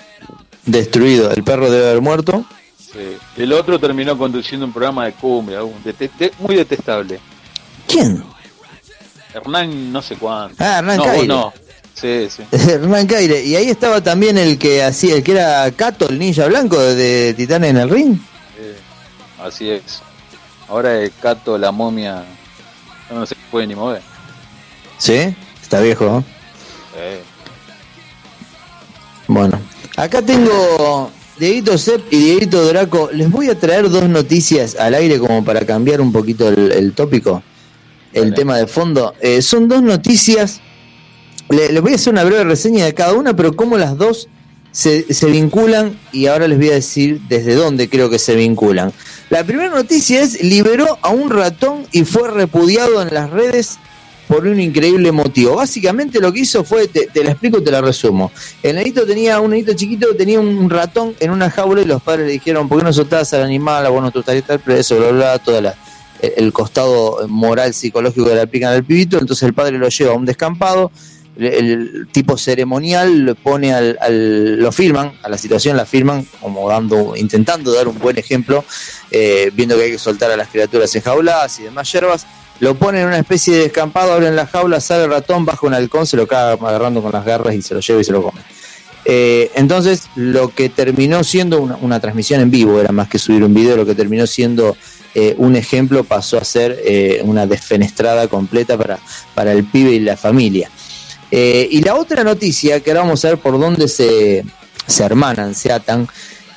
Destruido. El perro debe haber muerto. Sí. El otro terminó conduciendo un programa de cumbia, un muy detestable. ¿Quién? Hernán no sé cuánto. Ah, Hernán no, Caire. no. Sí, sí. Hernán Caire. Y ahí estaba también el que hacía, el que era Cato, el ninja blanco de Titanes en el ring. Así es. Ahora el Cato, la momia, no se puede ni mover. ¿Sí? Está viejo, ¿no? Eh, Bueno, acá tengo Dieguito Sepp y Dieguito Draco. Les voy a traer dos noticias al aire como para cambiar un poquito el, el tópico, el tema de fondo. Eh, son dos noticias. Le- les voy a hacer una breve reseña de cada una, pero cómo las dos se, se vinculan y ahora les voy a decir desde dónde creo que se vinculan. La primera noticia es liberó a un ratón y fue repudiado en las redes por un increíble motivo. Básicamente lo que hizo fue, te, te la explico, te la resumo. El nenito tenía, un nenito chiquito tenía un ratón en una jaula y los padres le dijeron, ¿por qué no soltás al animal? Vos no te gustaría estar preso, bla, bla, bla, toda la, el, costado moral, psicológico que le aplican al pibito. Entonces el padre lo lleva a un descampado, el, tipo ceremonial lo pone al, al- lo firman, a la situación la firman, como dando, intentando dar un buen ejemplo, eh, viendo que hay que soltar a las criaturas enjauladas y demás hierbas lo ponen en una especie de descampado, abren la jaula, sale el ratón, baja un halcón, se lo caga agarrando con las garras y se lo lleva y se lo come. Eh, entonces, lo que terminó siendo una transmisión en vivo, era más que subir un video, lo que terminó siendo eh, un ejemplo pasó a ser eh, una desfenestrada completa para, para el pibe y la familia. Eh, y la otra noticia, que ahora vamos a ver por dónde se, se hermanan, se atan,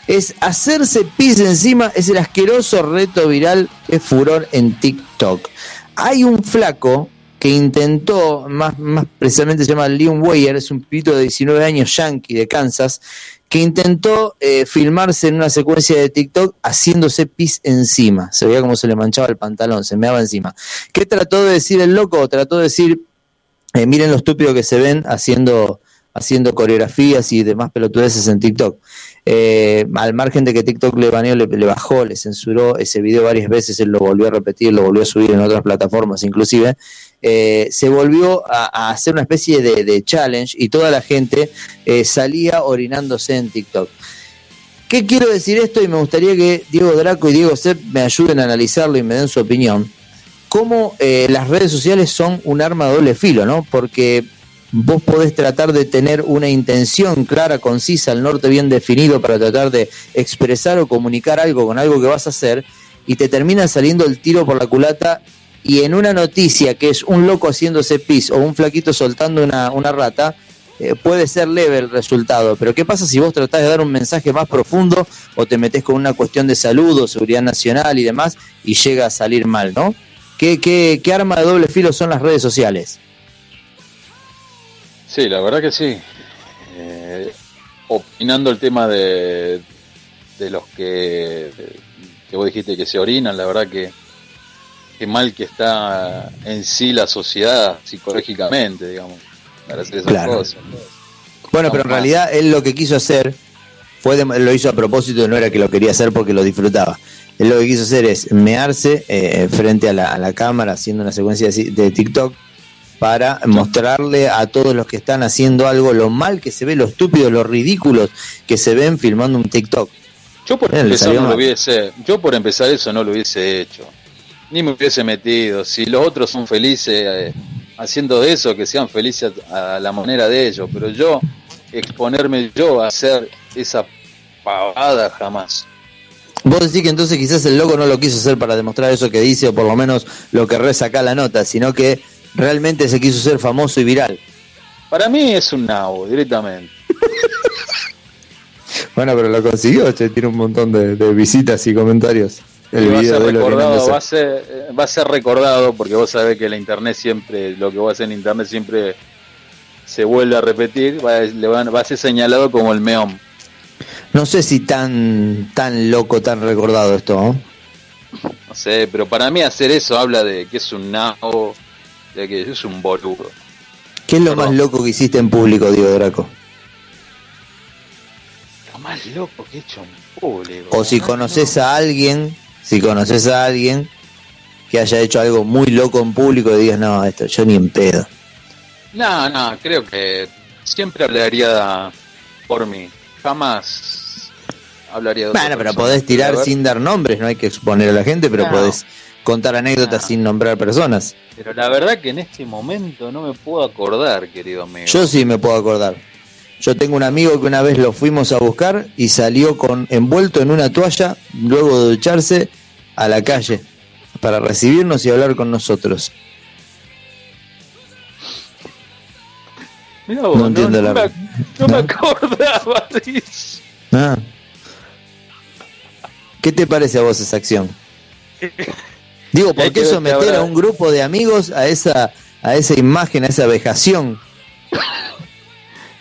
es hacerse pis encima, es el asqueroso reto viral que furor en TikTok. Hay un flaco que intentó, más, más precisamente se llama Leon Weyer, es un pito de 19 años yankee de Kansas, que intentó eh, filmarse en una secuencia de TikTok haciéndose pis encima. Se veía como se le manchaba el pantalón, se meaba encima. ¿Qué trató de decir el loco? Trató de decir, eh, miren lo estúpido que se ven haciendo, haciendo coreografías y demás pelotudeces en TikTok. Eh, al margen de que TikTok le baneó, le, le bajó, le censuró ese video varias veces, él lo volvió a repetir, lo volvió a subir en otras plataformas inclusive, eh, se volvió a, hacer una especie de, challenge y toda la gente eh, salía orinándose en TikTok. ¿Qué quiero decir esto? Y me gustaría que Diego Draco y Diego Sepp me ayuden a analizarlo y me den su opinión. Cómo eh, las redes sociales son un arma de doble filo, ¿no? Porque vos podés tratar de tener una intención clara, concisa, al norte bien definido para tratar de expresar o comunicar algo con algo que vas a hacer y te termina saliendo el tiro por la culata y en una noticia que es un loco haciéndose pis o un flaquito soltando una, una rata, eh, puede ser leve el resultado, pero ¿qué pasa si vos tratás de dar un mensaje más profundo o te metés con una cuestión de salud o seguridad nacional y demás y llega a salir mal, ¿no? ¿Qué, qué, qué arma de doble filo son las redes sociales? Sí, la verdad que sí. Eh, opinando el tema de, de los que, que vos dijiste que se orinan, la verdad que qué mal que está en sí la sociedad psicológicamente, digamos, para hacer esas Claro. cosas. Bueno, pero en realidad él lo que quiso hacer fue de- lo hizo a propósito, no era que lo quería hacer porque lo disfrutaba. Él lo que quiso hacer es mearse eh, frente a la, a la cámara haciendo una secuencia de, de TikTok para mostrarle a todos los que están haciendo algo lo mal que se ve, lo estúpido, lo ridículos que se ven filmando un TikTok. Yo por empezar no lo hubiese, yo por empezar eso no lo hubiese hecho. Ni me hubiese metido. Si los otros son felices eh, haciendo de eso, que sean felices a, a la manera de ellos. Pero yo, exponerme yo a hacer esa pavada jamás. Vos decís que entonces quizás el loco no lo quiso hacer para demostrar eso que dice, o por lo menos lo que reza acá la nota, sino que realmente se quiso ser famoso y viral. Para mí es un nabo, directamente. Bueno, pero lo consiguió, che, tiene un montón de, de visitas y comentarios. El va a ser recordado, va a ser, eh, va a ser recordado porque vos sabés que la internet siempre, lo que vos haces en internet siempre se vuelve a repetir, va, a- le van- va a ser señalado como el meón. No sé si tan tan loco, tan recordado esto, ¿no? No sé, pero para mí hacer eso habla de que es un nabo, de que es un boludo. ¿Qué es lo más loco que hiciste en público, Diego Draco? Lo más loco que he hecho en público. O si conoces no. a alguien, si conoces a alguien que haya hecho algo muy loco en público y digas, no, esto yo ni en pedo. No, no, creo que siempre hablaría por mí. Jamás hablaría de otra Bueno, pero persona. podés tirar sin dar nombres, no hay que exponer a la gente, pero No. podés contar anécdotas No. sin nombrar personas. Pero la verdad que en este momento no me puedo acordar, querido amigo. Yo sí me puedo acordar. Yo tengo un amigo que una vez lo fuimos a buscar y salió con envuelto en una toalla luego de ducharse a la calle para recibirnos y hablar con nosotros. Mirá vos, No entiendo no, la- me, no me. Ah. ¿Qué te parece a vos esa acción? Digo, ¿por qué someter a un grupo de amigos a esa a esa imagen, a esa vejación?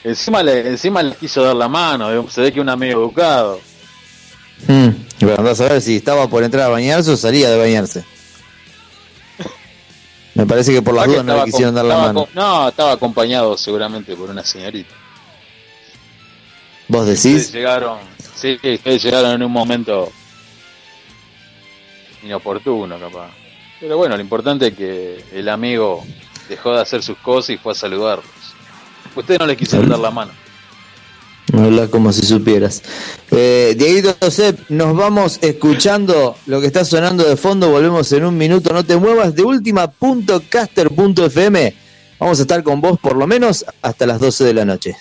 Encima le, encima le quiso dar la mano, se ve que un amigo educado. Mm, a ver si estaba por entrar a bañarse o salía de bañarse. Me parece que por las dudas no le quisieron dar la mano. no, estaba acompañado seguramente por una señorita. ¿Vos Ustedes decís? llegaron, sí, ustedes llegaron en un momento inoportuno, capaz. Pero bueno, lo importante es que el amigo dejó de hacer sus cosas y fue a saludarlos. Ustedes no le quisieron dar la mano. Habla como si supieras. Eh, Dieguito Josep, nos vamos escuchando lo que está sonando de fondo. Volvemos en un minuto. No te muevas. De última punto caster punto FM. Vamos a estar con vos por lo menos hasta las 12 de la noche.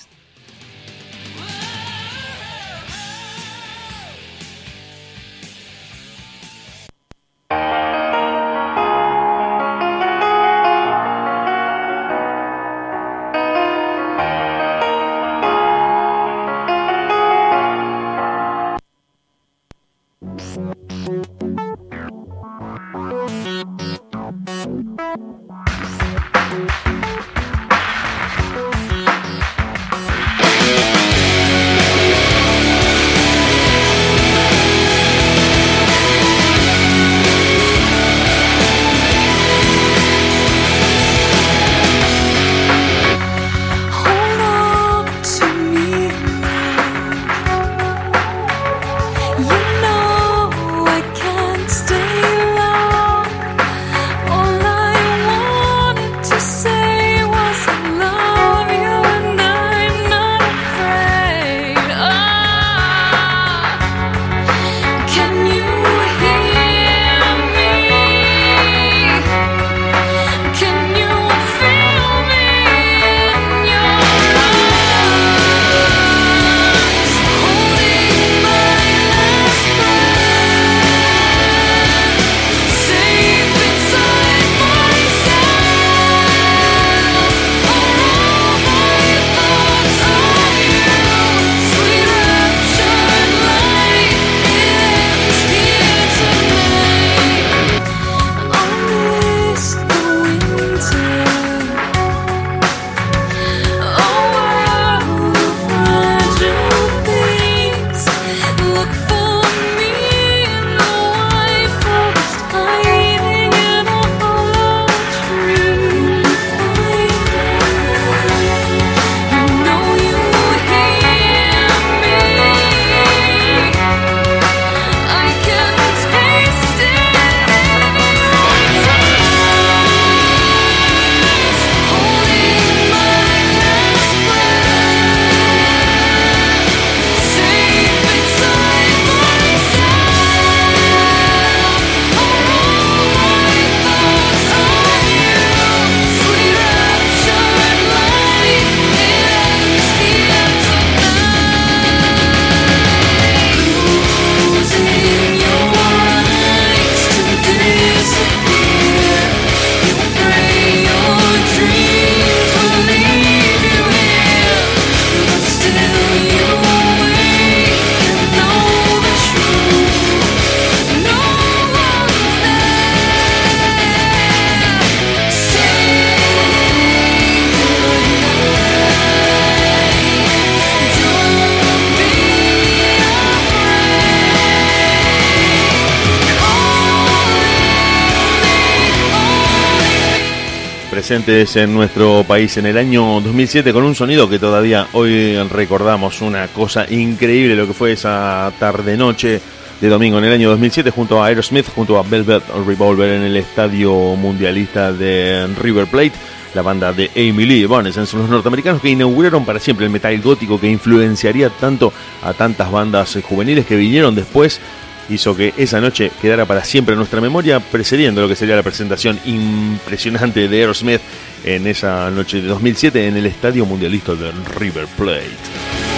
En nuestro país en el año 2007 con un sonido que todavía hoy recordamos, una cosa increíble lo que fue esa tarde-noche de domingo en el año 2007 junto a Aerosmith, junto a Velvet Revolver en el estadio mundialista de River Plate. La banda de Amy Lee Evanescence son los norteamericanos que inauguraron para siempre el metal gótico que influenciaría tanto a tantas bandas juveniles que vinieron después hizo que esa noche quedara para siempre en nuestra memoria, precediendo lo que sería la presentación impresionante de Aerosmith en esa noche de 2007 en el Estadio Mundialista de River Plate.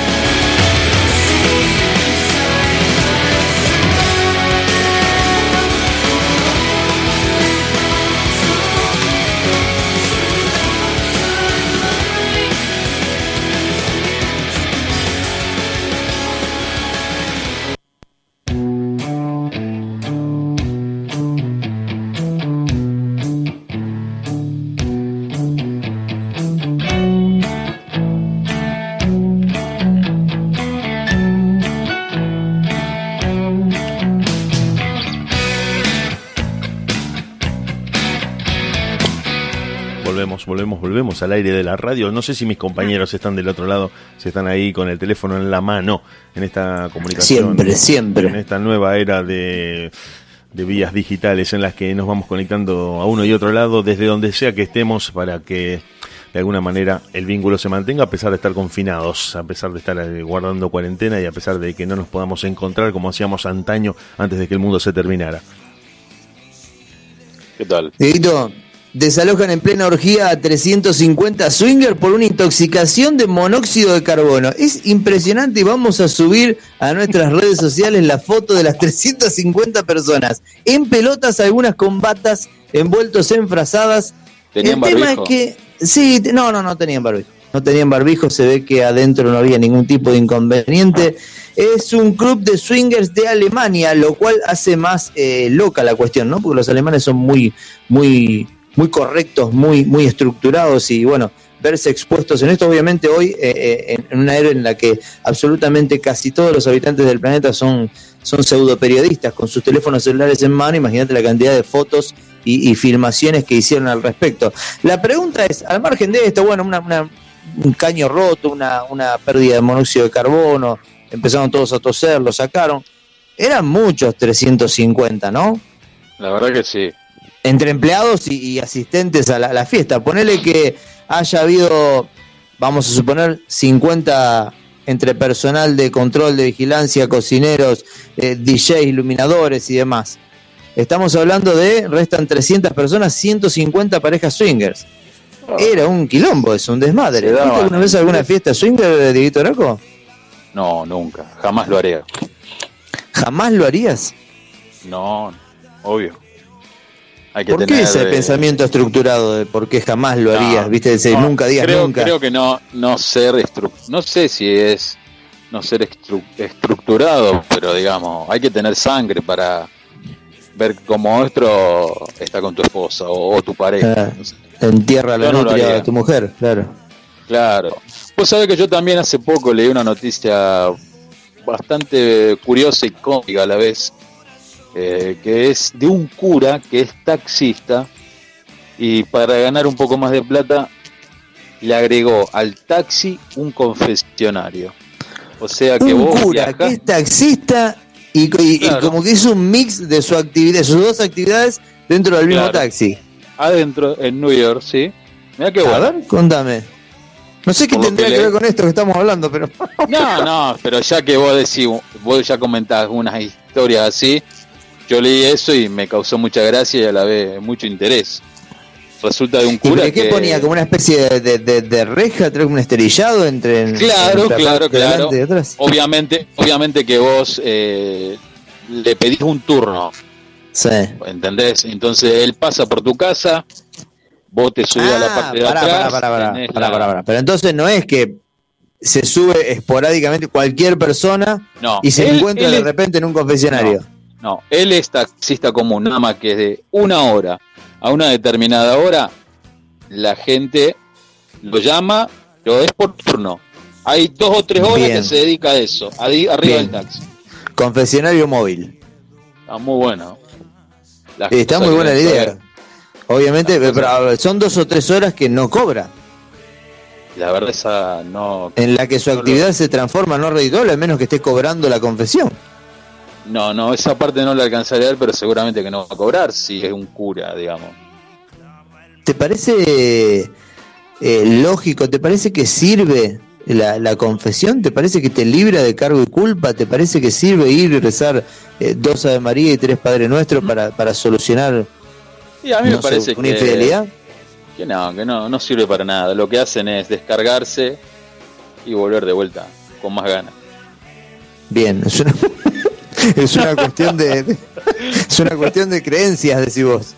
Aire de la radio. No sé si mis compañeros están del otro lado, si están ahí con el teléfono en la mano en esta comunicación. Siempre, siempre. En esta nueva era de, de vías digitales en las que nos vamos conectando a uno y otro lado desde donde sea que estemos para que de alguna manera el vínculo se mantenga a pesar de estar confinados, a pesar de estar eh, guardando cuarentena y a pesar de que no nos podamos encontrar como hacíamos antaño antes de que el mundo se terminara. ¿Qué tal? Desalojan en plena orgía a 350 swingers por una intoxicación de monóxido de carbono. Es impresionante y vamos a subir a nuestras redes sociales la foto de las 350 personas. En pelotas, algunas con batas, envueltos en frazadas. ¿Tenían El tema es que, sí, no, no, no tenían barbijo. No tenían barbijo, se ve que adentro no había ningún tipo de inconveniente. Es un club de swingers de Alemania, lo cual hace más eh, loca la cuestión, ¿no? Porque los alemanes son muy, muy muy correctos, muy, muy estructurados y bueno, verse expuestos en esto, obviamente hoy eh, eh, en una era en la que absolutamente casi todos los habitantes del planeta son, son pseudo periodistas con sus teléfonos celulares en mano, imagínate la cantidad de fotos y, filmaciones que hicieron al respecto. La pregunta es, al margen de esto, bueno, una, un caño roto, una, una pérdida de monóxido de carbono, empezaron todos a toser, lo sacaron, eran muchos 350, ¿no? La verdad que sí entre empleados y, asistentes a la, fiesta. Ponele que haya habido, vamos a suponer, 50 entre personal de control de vigilancia, cocineros, eh, DJs, iluminadores y demás. Estamos hablando de, restan 300 personas, 150 parejas swingers. Ah. Era un quilombo, es un desmadre. alguna vez alguna fiesta swinger, Dieguito Araco? No, nunca, jamás lo haría. ¿Jamás lo harías? No, obvio. ¿Por qué ese pensamiento estructurado de por qué jamás lo harías? ¿Viste? nunca digas creo, nunca. Creo que no, no ser no sé si es no ser estructurado, pero digamos, hay que tener sangre para ver cómo nuestro está con tu esposa o, tu pareja. Entierra la nutria de tu mujer, claro. Claro. Vos sabés que yo también hace poco leí una noticia bastante curiosa y cómica a la vez eh, que es de un cura que es taxista y para ganar un poco más de plata le agregó al taxi un confesionario. O sea que un cura que es taxista y, como que es un mix de su actividad, sus dos actividades dentro del mismo taxi. Adentro, en New York, sí. Mira qué bueno. A ver, contame. No sé qué tendría que, ver con esto que estamos hablando, pero. No, no, pero ya que vos decís, vos ya comentás unas historias así, yo leí eso y me causó mucha gracia y a la vez mucho interés. Resulta de un cura. ¿Y qué ponía? ¿Como una especie de, de, de, reja, un esterillado entre. Claro, claro, claro. Obviamente, obviamente que vos eh, le pedís un turno. Sí. ¿Entendés? Entonces él pasa por tu casa, vos te subís a la ah, parte de atrás. Para, para, Pero entonces no es que se sube esporádicamente cualquier persona y se encuentra de repente en un confesionario. No, él es taxista común, nada más que de una hora a una determinada hora, la gente lo llama, lo es por turno. Hay dos o tres horas que se dedica a eso, arriba del taxi. Confesionario móvil. Está muy bueno. está muy buena la idea. Obviamente, Las pero son dos o tres horas que no cobra, La verdad esa no... en la que su No actividad se transforma no redituable, a menos que esté cobrando la confesión. No, no, esa parte no la alcanzaría a ver, pero seguramente que no va a cobrar si es un cura, digamos. ¿Te parece eh, lógico? ¿Te parece que sirve la, la confesión? ¿Te parece que te libra de cargo y culpa? ¿Te parece que sirve ir y rezar eh, dos Ave María y tres Padre Nuestro para, para solucionar Y a mí no me sé, parece una que, infidelidad? que no, que no, no sirve para nada. Lo que hacen es descargarse y volver de vuelta con más ganas. Bien, es una, es una cuestión de, de- es una cuestión de creencias, decís vos.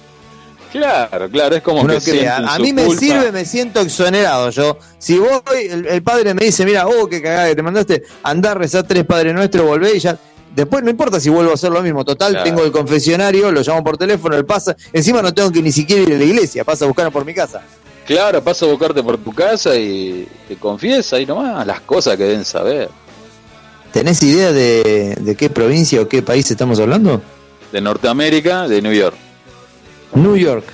Claro, claro, es como Uno que a, mí me culpa. sirve, me siento exonerado. Yo, si voy, el, el padre me dice, mira, oh, qué cagada que te mandaste, andá a rezar tres Padre Nuestro, volvé y ya. Después no importa si vuelvo a hacer lo mismo. Total, Claro. tengo el confesionario, lo llamo por teléfono, él pasa. Encima no tengo que ni siquiera ir a la iglesia, pasa a buscarlo por mi casa. Claro, pasa a buscarte por tu casa y te confiesa y nomás las cosas que deben saber. ¿Tenés idea de, de qué provincia o qué país estamos hablando? De Norteamérica, de New York. New York.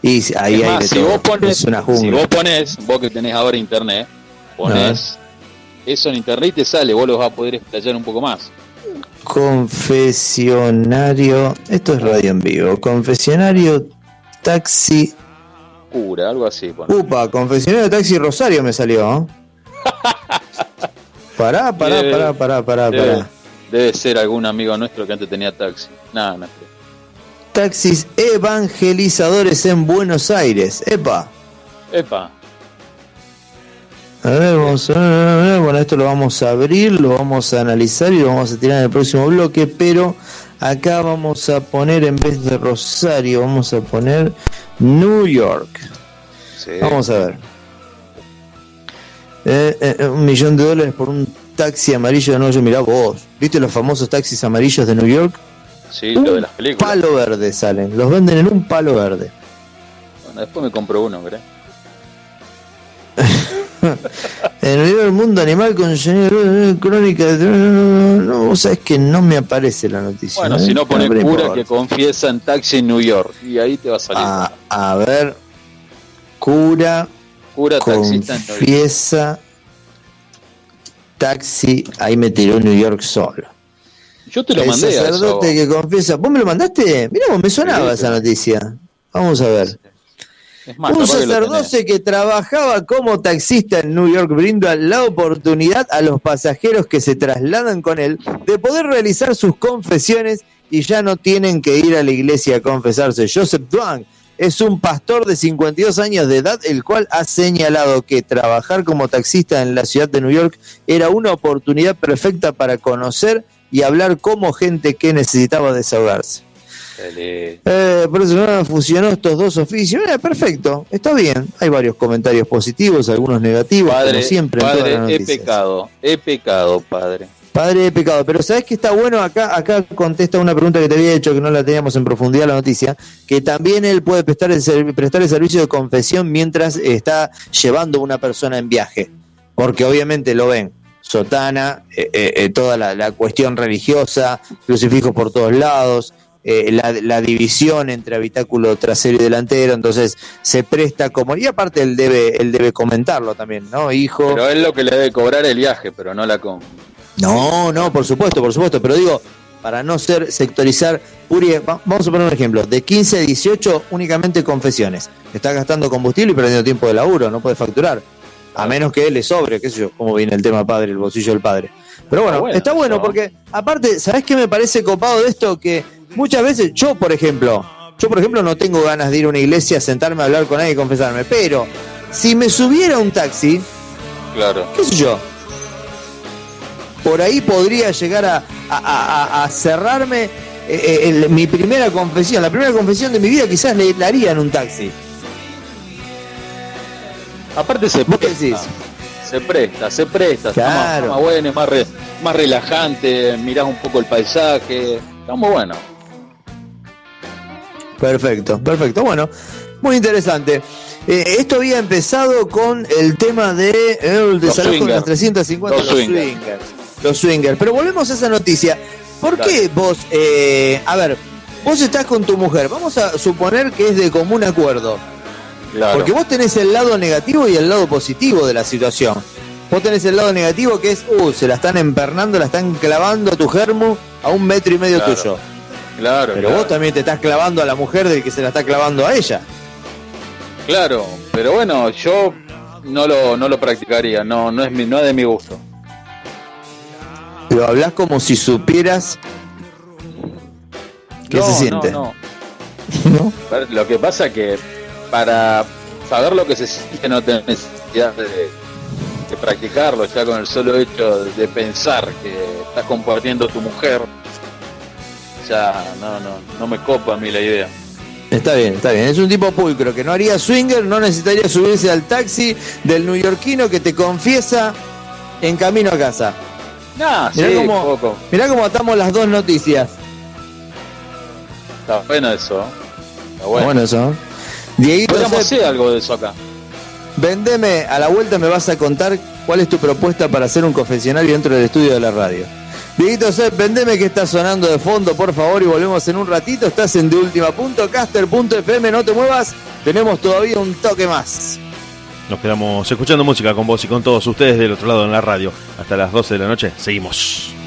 Y ahí hay de si todo. vos pones, es una si vos pones, vos que tenés ahora internet, pones eso en internet y te sale, vos lo vas a poder explayar un poco más. Confesionario, esto es radio en vivo. Confesionario taxi. Cura, algo así. Upa, confesionario taxi Rosario me salió. Pará, pará, Debe- pará, pará, pará, debe, pará. debe ser algún amigo nuestro que antes tenía taxi. Nada, no. Taxis evangelizadores en Buenos Aires. Epa. Epa, A ver, vamos a ver. Bueno, esto lo vamos a abrir, lo vamos a analizar y lo vamos a tirar en el próximo bloque, pero acá vamos a poner en vez de Rosario, vamos a poner New York. sí. Vamos a ver. Eh, eh, eh, un millón de dólares por un taxi amarillo de Nueva York. Mirá vos, ¿viste los famosos taxis amarillos de New York? Sí, lo de las películas. Palo verde salen, los venden en un palo verde. Bueno, después me compro uno, ¿verdad? En el libro del mundo animal con crónica de... No, vos sabés que no me aparece la noticia. Bueno, ¿eh? si no pones Pero cura que confiesa en taxi en New York. Y ahí te va a salir. a, a ver, cura York. confiesa taxi, ahí me tiró New York solo. Yo te lo El mandé eso. sacerdote que confiesa. ¿Vos me lo mandaste? Mirá, vos me sonaba esa noticia. Vamos a ver. Más, Un que sacerdote que trabajaba como taxista en New York brinda la oportunidad a los pasajeros que se trasladan con él de poder realizar sus confesiones y ya no tienen que ir a la iglesia a confesarse. Joseph Duang es un pastor de 52 años de edad, el cual ha señalado que trabajar como taxista en la ciudad de New York era una oportunidad perfecta para conocer y hablar como gente que necesitaba desahogarse. Eh, por eso no fusionó estos dos oficios. Eh, perfecto, está bien. Hay varios comentarios positivos, algunos negativos, Padre, como siempre en todas padre, las he pecado, he pecado, padre. Padre de pecado. Pero sabes que está bueno acá, acá contesta una pregunta que te había hecho que no la teníamos en profundidad la noticia, que también él puede prestar el, prestar el servicio de confesión mientras está llevando una persona en viaje, porque obviamente lo ven. Sotana, eh, eh, eh, toda la, cuestión religiosa, crucifijos por todos lados, eh, la, división entre habitáculo trasero y delantero, entonces se presta como y aparte él debe él debe comentarlo también, ¿no? Hijo, Pero es lo que le debe cobrar el viaje, pero no la con. No, no, por supuesto, por supuesto, pero digo, para no ser sectorizar, Uri, va- vamos a poner un ejemplo, de 15 a 18 únicamente confesiones. Está gastando combustible y perdiendo tiempo de laburo, no puede facturar. A menos que le sobre, qué sé yo, cómo viene el tema padre, el bolsillo del padre. Pero bueno, Está bueno está bueno eso. porque, aparte, ¿sabés qué me parece copado de esto? Que muchas veces, yo por ejemplo, yo por ejemplo no tengo ganas de ir a una iglesia, sentarme a hablar con nadie y confesarme, pero si me subiera un taxi, Claro. qué sé yo, por ahí podría llegar a, a- a- a cerrarme eh, el- mi primera confesión. La primera confesión de mi vida quizás le, la haría en un taxi. Aparte se ¿Vos qué presta. decís? Se presta, se presta. Está más- Claro. Está más bueno, es más, re- más relajante. Mirás un poco el paisaje. Está muy bueno. Perfecto, perfecto. Bueno, muy interesante. Eh, esto había empezado con el tema de eh, el desalojo de las 350 Los los swingers. swingers. Los swingers. Pero volvemos a esa noticia. ¿Por qué vos, eh, a ver, vos estás con tu mujer, vamos a suponer que es de común acuerdo. Claro. Porque vos tenés el lado negativo y el lado positivo de la situación. Vos tenés el lado negativo que es, uh, se la están empernando, la están clavando a tu germo a un metro y medio Claro. tuyo. Claro, Pero vos también te estás clavando a la mujer del que se la está clavando a ella. Claro, pero bueno, yo no lo, no lo practicaría, no, no es mi, no es de mi gusto. Lo hablas como si supieras qué No, se siente. No, ¿No? Lo que pasa que para saber lo que se siente no tenés necesidad de, de practicarlo, ya con el solo hecho de pensar que estás compartiendo tu mujer, ya no, no, no me copa a mí la idea. Está bien, está bien. Es un tipo pulcro que no haría swinger, no necesitaría subirse al taxi del neoyorquino que te confiesa en camino a casa. Mirá sí, cómo- poco. Mirá cómo atamos las dos noticias. Está bueno eso. Está Bueno, bueno. eso. Dieguito, Podríamos Sepp, hacer algo de eso acá. vendeme, a la vuelta me vas a contar cuál es tu propuesta para hacer un confesionario dentro del estudio de la radio. Dieguito Sepp, vendeme que está sonando de fondo, por favor, y volvemos en un ratito. Estás en deultima.caster.fm, no te muevas, tenemos todavía un toque más. Nos quedamos escuchando música con vos y con todos ustedes del otro lado en la radio. Hasta las 12 de la noche. Seguimos.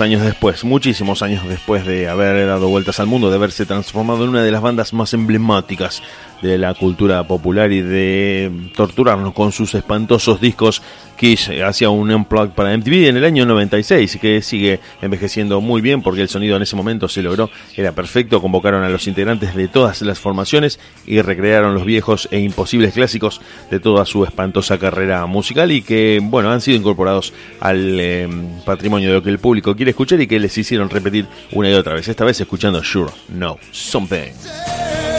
Años después, muchísimos años después de haber dado vueltas al mundo, de haberse transformado en una de las bandas más emblemáticas de la cultura popular y de torturarnos con sus espantosos discos, Kiss hacía un unplug para MTV en el año 96 que sigue envejeciendo muy bien porque el sonido en ese momento se logró, era perfecto, convocaron a los integrantes de todas las formaciones y recrearon los viejos e imposibles clásicos de toda su espantosa carrera musical y que, bueno, han sido incorporados al eh, patrimonio de lo que el público quiere escuchar y que les hicieron repetir una y otra vez, esta vez escuchando Sure No Something.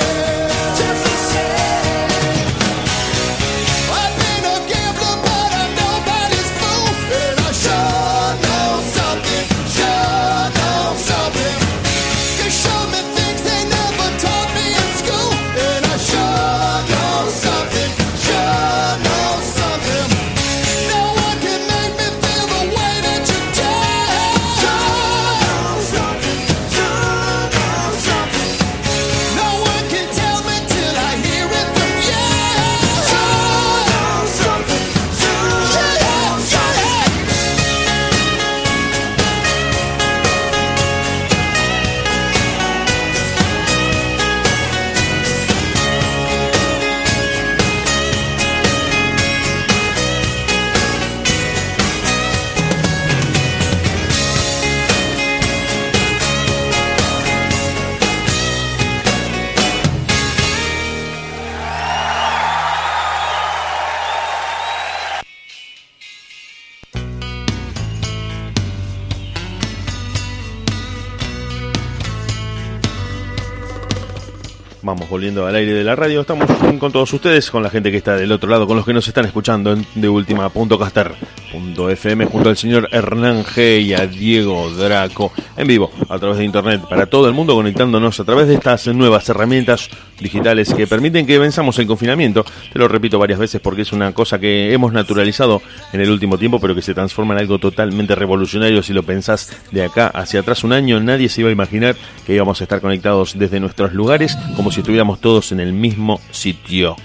Volviendo al aire de la radio. Estamos con, todos ustedes, con la gente que está del otro lado, con los que nos están escuchando en de última punto caster punto fm junto al señor Hernán G y a Diego Draco en vivo a través de internet para todo el mundo conectándonos a través de estas nuevas herramientas digitales que permiten que venzamos el confinamiento. Te lo repito varias veces porque es una cosa que hemos naturalizado en el último tiempo, pero que se transforma en algo totalmente revolucionario si lo pensás de acá hacia atrás un año. Nadie se iba a imaginar que íbamos a estar conectados desde nuestros lugares como si estuviéramos todos en el mismo sitio.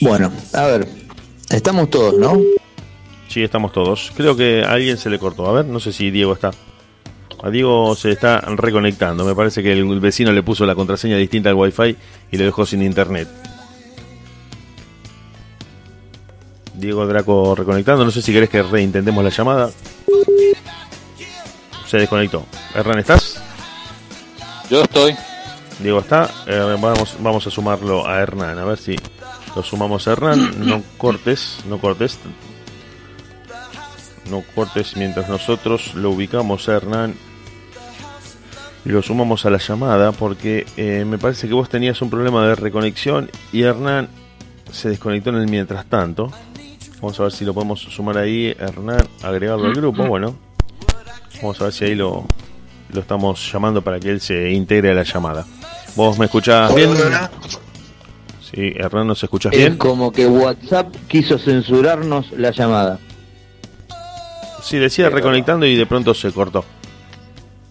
Bueno, a ver, estamos todos, ¿no? Sí, estamos todos. Creo que a alguien se le cortó. A ver, no sé si Diego está. A Diego se está reconectando. Me parece que el vecino le puso la contraseña distinta al wifi y le dejó sin internet. Diego Draco reconectando. No sé si querés que reintentemos la llamada. Se desconectó. Hernán, ¿estás? Yo estoy. Diego está. Eh, vamos, vamos a sumarlo a Hernán. A ver si lo sumamos a Hernán. No cortes, no cortes. No cortes mientras nosotros lo ubicamos a Hernán y lo sumamos a la llamada porque eh, me parece que vos tenías un problema de reconexión y Hernán se desconectó en el mientras tanto. Vamos a ver si lo podemos sumar ahí, Hernán, agregarlo al grupo. Bueno, vamos a ver si ahí lo, lo estamos llamando para que él se integre a la llamada. ¿Vos me escuchás bien? Sí, Hernán, ¿nos escuchás Es bien? como que WhatsApp quiso censurarnos la llamada. Sí, decía reconectando y de pronto se cortó.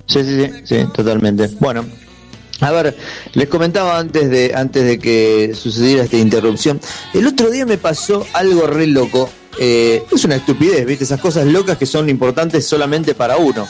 Sí, sí, sí, sí, totalmente. Bueno, a ver, les comentaba antes de antes de que sucediera esta interrupción. El otro día me pasó algo re loco. Eh, es una estupidez, ¿viste? Esas cosas locas que son importantes solamente para uno.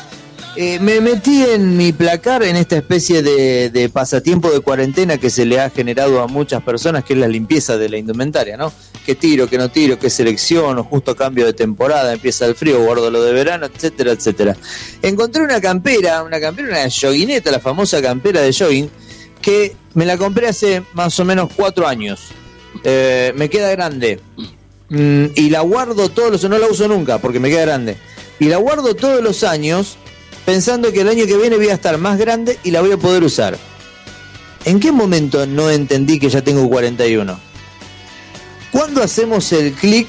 Eh, me metí en mi placar en esta especie de, de pasatiempo de cuarentena que se le ha generado a muchas personas, que es la limpieza de la indumentaria, ¿no? ¿Qué tiro, qué no tiro, qué selecciono, justo cambio de temporada, empieza el frío, guardo lo de verano, etcétera, etcétera. Encontré una campera, una campera, una joguineta, la famosa campera de jogging, que me la compré hace más o menos cuatro años. Eh, me queda grande. Mm, y la guardo todos los no la uso nunca porque me queda grande. Y la guardo todos los años pensando que el año que viene voy a estar más grande y la voy a poder usar. ¿En qué momento no entendí que ya tengo 41? ¿Cuándo hacemos el clic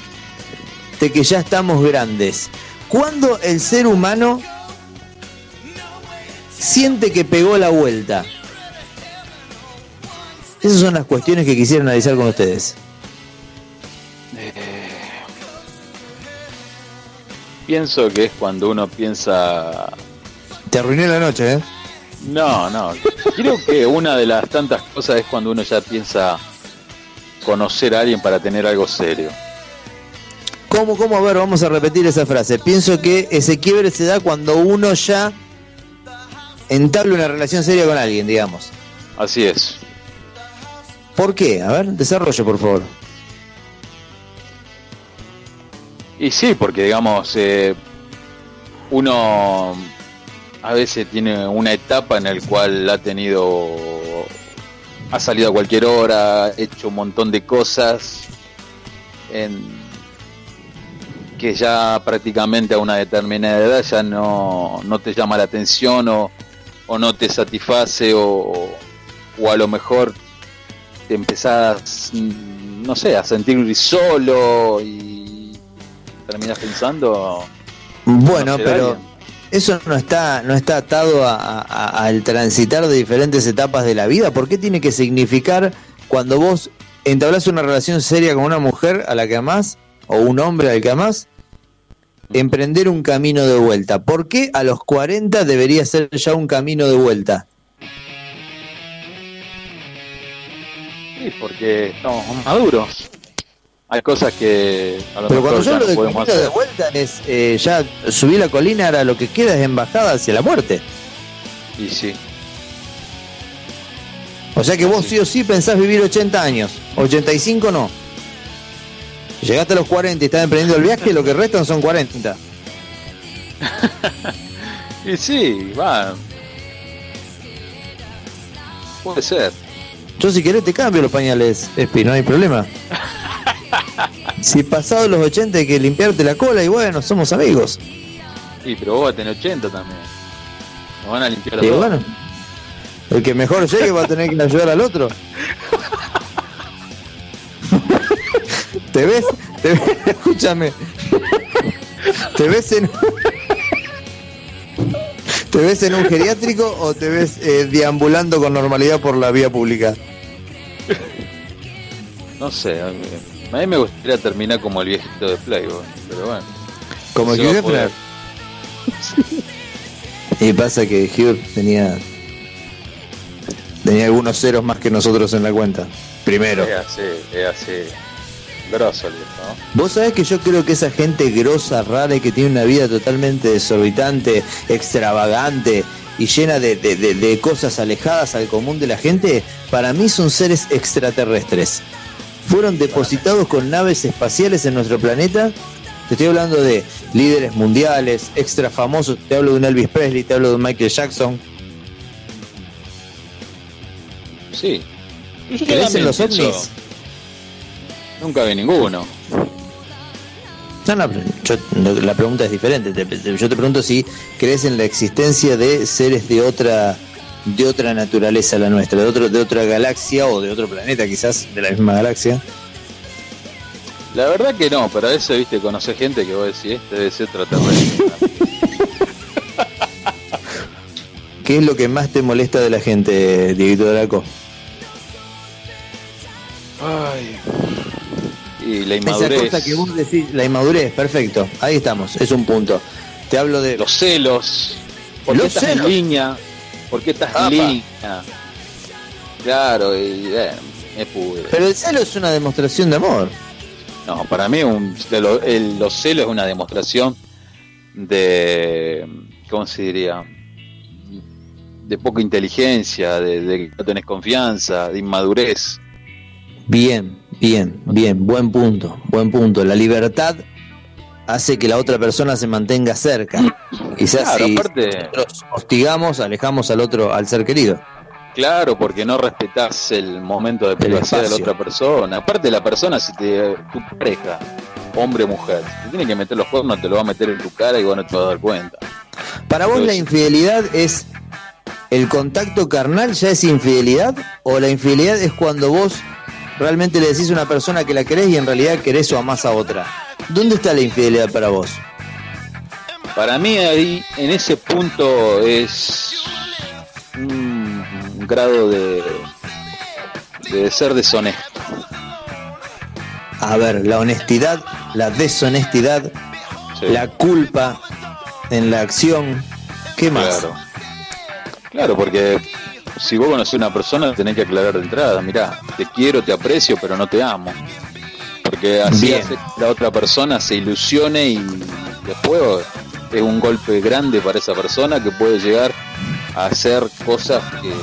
de que ya estamos grandes? ¿Cuándo el ser humano siente que pegó la vuelta? Esas son las cuestiones que quisiera analizar con ustedes. Pienso que es cuando uno piensa. Te arruiné la noche, ¿eh? No, no. Creo que una de las tantas cosas es cuando uno ya piensa conocer a alguien para tener algo serio. ¿Cómo, cómo? A ver, vamos a repetir esa frase. Pienso que ese quiebre se da cuando uno ya entabla una relación seria con alguien, digamos. Así es. ¿Por qué? A ver, desarrollo, por favor. Y sí, porque digamos, eh, uno a veces tiene una etapa en la cual ha tenido, ha salido a cualquier hora, hecho un montón de cosas, que ya prácticamente a una determinada edad ya no, no te llama la atención o, o no te satisface o, o a lo mejor te empezás, mm, no sé, a sentir solo y terminas pensando Bueno, pero eso no está, no está atado a- al transitar de diferentes etapas de la vida. ¿Por qué tiene que significar cuando vos entablás una relación seria con una mujer a la que amás o un hombre al que amás? Emprender un camino de vuelta. ¿Por qué a los 40 debería ser ya un camino de vuelta? Sí, porque estamos maduros. Hay cosas que a lo Pero mejor cuando yo hablo no de camino de vuelta es eh, ya subí la colina, ahora lo que queda es embajada hacia la muerte. Y sí, O sea que vos sí o sí pensás vivir 80 años, 85 no. Llegaste a los 40 y estás emprendiendo el viaje, lo que restan son 40. y sí, va. Puede ser. Yo si querés te cambio los pañales, Espi, no hay problema. Si pasado los 80 hay que limpiarte la cola y bueno, somos amigos. Sí, pero vos vas a tener 80 también. Nos van a limpiar a Y bueno, el que mejor llegue va a tener que ayudar al otro. ¿Te ves? ¿Te ves? Escúchame. ¿Te ves en ¿Te ves en un geriátrico o te ves eh, deambulando con normalidad por la vía pública? No sé, a mí, me gustaría terminar como el viejito de Playboy, pero bueno. Como a poder. Y pasa que Hugh tenía tenía algunos ceros más que nosotros en la cuenta. Primero. Es así, es así. Grosso el ¿no? Vos sabés que yo creo que esa gente grosa, rara y que tiene una vida totalmente desorbitante, extravagante y llena de, de- de- de cosas alejadas al común de la gente, para mí son seres extraterrestres. Fueron depositados con naves espaciales en nuestro planeta. Te estoy hablando de líderes mundiales, extra famosos. Te hablo de un Elvis Presley, te hablo de un Michael Jackson. Sí. ¿Crees en los pienso- ovnis? Nunca vi ninguno. No, no, yo- no, la pregunta es diferente. Te- te- yo te pregunto si crees en la existencia de seres de otra de otra naturaleza a la nuestra, de otro de otra galaxia o de otro planeta quizás de la misma galaxia. La verdad que no, pero a veces, viste, conoces gente que vos decís, este debe ser extraterrestre. ¿Qué es lo que más te molesta de la gente, Dieguito Draco? Ay. Y la Esa inmadurez. cosa que vos decís, la inmadurez, perfecto. Ahí estamos, es un punto. Te hablo de Los celos. ¿Por qué Los estás celos. en línea? ¿Por qué estás Apa. línea? Claro, y bueno, me pudre. Pero el celo es una demostración de amor. No, para mí un, de lo- el- los celos es una demostración de, ¿cómo se diría? De poca inteligencia, de, de que no tenés confianza, de inmadurez. Bien, bien, bien, buen punto, buen punto. La libertad hace que la otra persona se mantenga cerca. Quizás Claro, si aparte, nosotros hostigamos, alejamos al otro, al ser querido. claro, porque no respetás el momento de privacidad de la otra persona. Aparte la persona, si te, tu pareja, hombre o mujer, si te tiene que meter los cuernos, te lo va a meter en tu cara y vos no te vas a dar cuenta. Para vos la infidelidad es el contacto carnal ya es infidelidad o la infidelidad es cuando vos realmente le decís a una persona que la querés y en realidad querés o amás a otra. ¿Dónde está la infidelidad para vos? Para mí ahí, en ese punto es un grado de, de ser deshonesto. A ver, la honestidad, la deshonestidad, Sí, la culpa en la acción. ¿Qué más? Claro. Claro, porque si vos conocés a una persona tenés que aclarar de entrada, mirá, te quiero, te aprecio, pero no te amo. Porque así Bien. hace que la otra persona se ilusione y después es un golpe grande para esa persona que puede llegar a hacer cosas que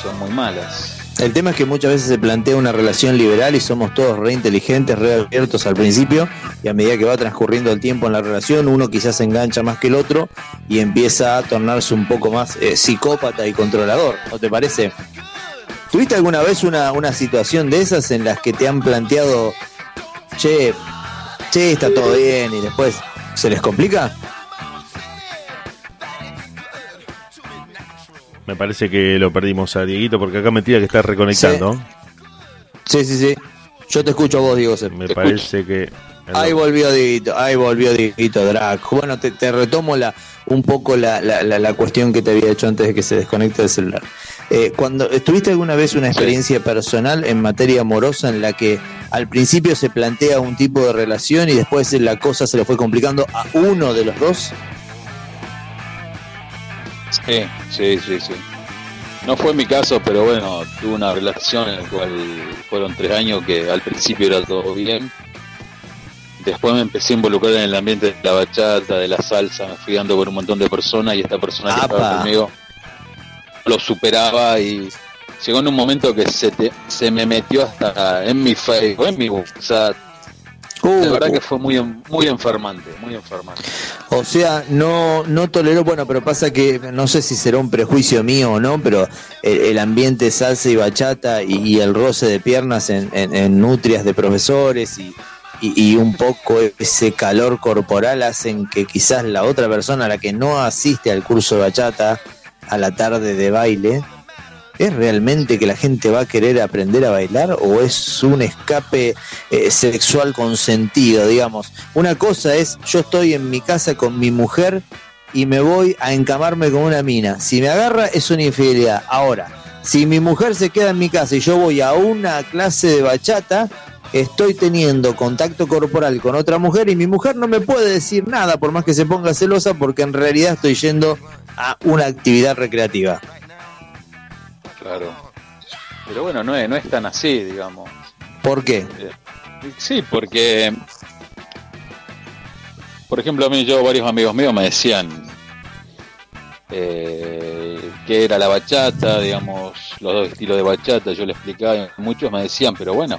son muy malas. El tema es que muchas veces se plantea una relación liberal y somos todos re inteligentes, re abiertos al principio y a medida que va transcurriendo el tiempo en la relación uno quizás se engancha más que el otro y empieza a tornarse un poco más eh, psicópata y controlador, ¿no te parece? ¿Tuviste alguna vez una, una situación de esas en las que te han planteado, che, che, está todo bien y después se les complica? Me parece que lo perdimos a Dieguito porque acá me tira que está reconectando. Sí, sí, sí. Yo te escucho a vos, Diego. Me parece que. Ahí volvió Dieguito, ahí volvió Dieguito Draco. Bueno, te, te retomo la, un poco la, la, la- la cuestión que te había hecho antes de que se desconecte el celular. Eh, cuando ¿Tuviste alguna vez una experiencia personal en materia amorosa en la que al principio se plantea un tipo de relación y después la cosa se le fue complicando a uno de los dos? Sí, sí, sí, sí. No fue mi caso, pero bueno, tuve una relación en la cual fueron tres años que al principio era todo bien. Después me empecé a involucrar en el ambiente de la bachata, de la salsa, me fui dando por un montón de personas y esta persona que Apa. estaba conmigo lo superaba y llegó en un momento que se, te- se me metió hasta en mi Facebook, en mi WhatsApp. La Uh, verdad que fue muy, muy enfermante, muy enfermante. O sea, no, no toleró, bueno, pero pasa que no sé si será un prejuicio mío o no, pero el, el ambiente salsa y bachata y, y el roce de piernas en, en- en nutrias de profesores y, y- y un poco ese calor corporal hacen que quizás la otra persona, la que no asiste al curso de bachata, a la tarde de baile, ¿es realmente que la gente va a querer aprender a bailar o es un escape eh, sexual consentido, digamos? Una cosa es, yo estoy en mi casa con mi mujer y me voy a encamarme con una mina. Si me agarra es una infidelidad. Ahora, si mi mujer se queda en mi casa y yo voy a una clase de bachata, estoy teniendo contacto corporal con otra mujer y mi mujer no me puede decir nada por más que se ponga celosa porque en realidad estoy yendo a una actividad recreativa. Claro. Pero bueno, no es, no es tan así, digamos. ¿Por qué? Eh, Sí, porque, por ejemplo, a mí yo, varios amigos míos me decían eh, que era la bachata, digamos, los dos estilos de bachata, yo le explicaba, muchos me decían, pero bueno,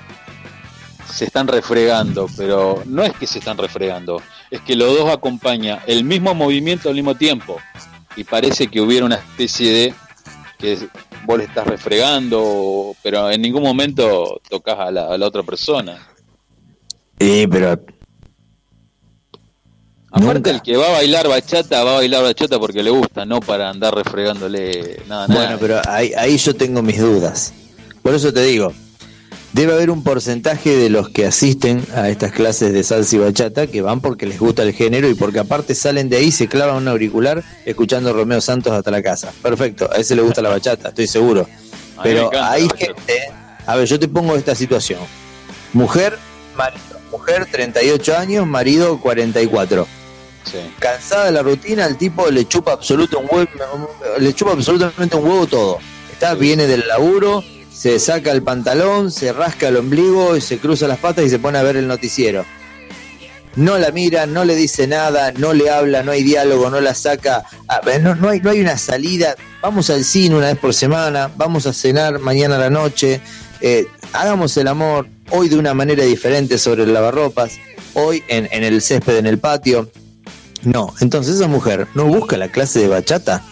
se están refregando, pero no es que se están refregando, es que los dos acompañan el mismo movimiento al mismo tiempo y parece que hubiera una especie de que vos le estás refregando, pero en ningún momento tocas a la, a la otra persona. Sí, pero Aparte, Nunca. el que va a bailar bachata, va a bailar bachata porque le gusta, no para andar refregándole nada, nada. Bueno, pero ahí, ahí yo tengo mis dudas. Por eso te digo, debe haber un porcentaje de los que asisten a estas clases de salsa y bachata que van porque les gusta el género y porque aparte salen de ahí y se clavan un auricular escuchando Romeo Santos hasta la casa. Perfecto, a ese le gusta la bachata, estoy seguro. Pero hay gente, a ver, yo te pongo esta situación. Mujer, marido. Mujer, 38 años, marido, 44 Sí. cansada de la rutina, el tipo le chupa absoluto un huevo, le chupa absolutamente un huevo todo. Está, viene del laburo, se saca el pantalón, se rasca el ombligo y se cruza las patas y se pone a ver el noticiero. No la mira, no le dice nada, no le habla, no hay diálogo, no la saca, a ver, no, no hay, no hay una salida. Vamos al cine una vez por semana, vamos a cenar mañana a la noche, eh, hagamos el amor hoy de una manera diferente sobre el lavarropas, hoy en, en el césped en el patio. No, entonces esa mujer no busca la clase de bachata.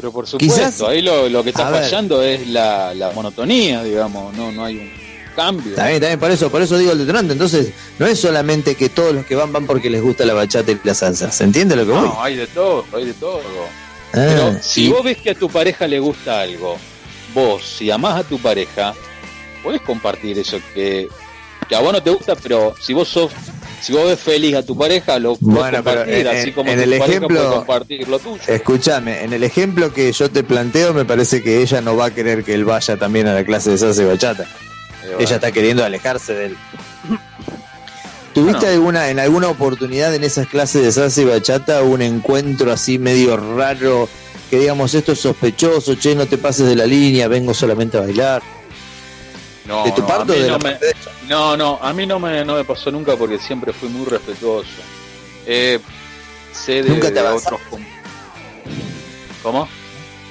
Pero por supuesto, Quizás- ahí lo, lo que está ver. fallando es la, la monotonía, digamos, no, no hay un cambio. También, también por eso, por eso digo el detonante. Entonces, no es solamente que todos los que van van porque les gusta la bachata y la salsa. ¿Se entiende lo que voy? No, hay de todo, hay de todo. Ah, Pero si vos ves que a tu pareja le gusta algo, vos, si amás a tu pareja, podés compartir eso que, que a vos no te gusta, pero si vos sos, si vos ves feliz a tu pareja, lo Bueno, pero compartir, en- así como en tu el pareja ejemplo- puede compartir lo tuyo. Escúchame, en el ejemplo que yo te planteo, me parece que ella no va a querer que él vaya también a la clase de salsa y bachata. Eh, bueno. Ella está queriendo alejarse de él. ¿Tuviste alguna, en alguna oportunidad en esas clases de salsa y bachata un encuentro así medio raro? Que digamos, esto es sospechoso, che, no te pases de la línea, vengo solamente a bailar. No, ¿De tu no, parte de no la me- parte de ella? No, no, a mí no me, no me pasó nunca porque siempre fui muy respetuoso. Eh, sé de, ¿Nunca te otros... ¿Cómo?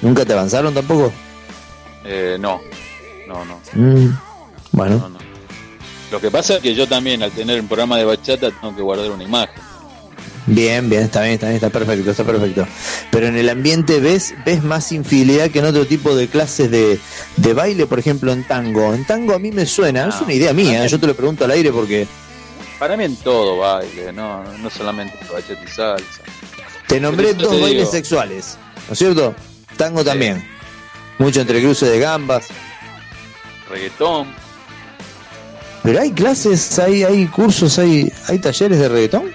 ¿Nunca te avanzaron tampoco? Eh, no, no, no, Mm, bueno. no, no. Lo que pasa es que yo también, al tener un programa de bachata, tengo que guardar una imagen. Bien, bien, está bien, está bien, está perfecto, está perfecto. Pero en el ambiente ves, ves más infidelidad que en otro tipo de clases de, de baile, por ejemplo en tango. En tango a mí me suena, es una idea mía, Ah, yo te lo pregunto al aire porque Para mí en todo baile, no, no solamente bachata y salsa. te nombré dos te bailes digo. sexuales, ¿no es cierto? Tango también. Mucho entre cruces de gambas. Reggaetón, Pero hay clases, hay, hay cursos, hay, hay talleres de reggaetón.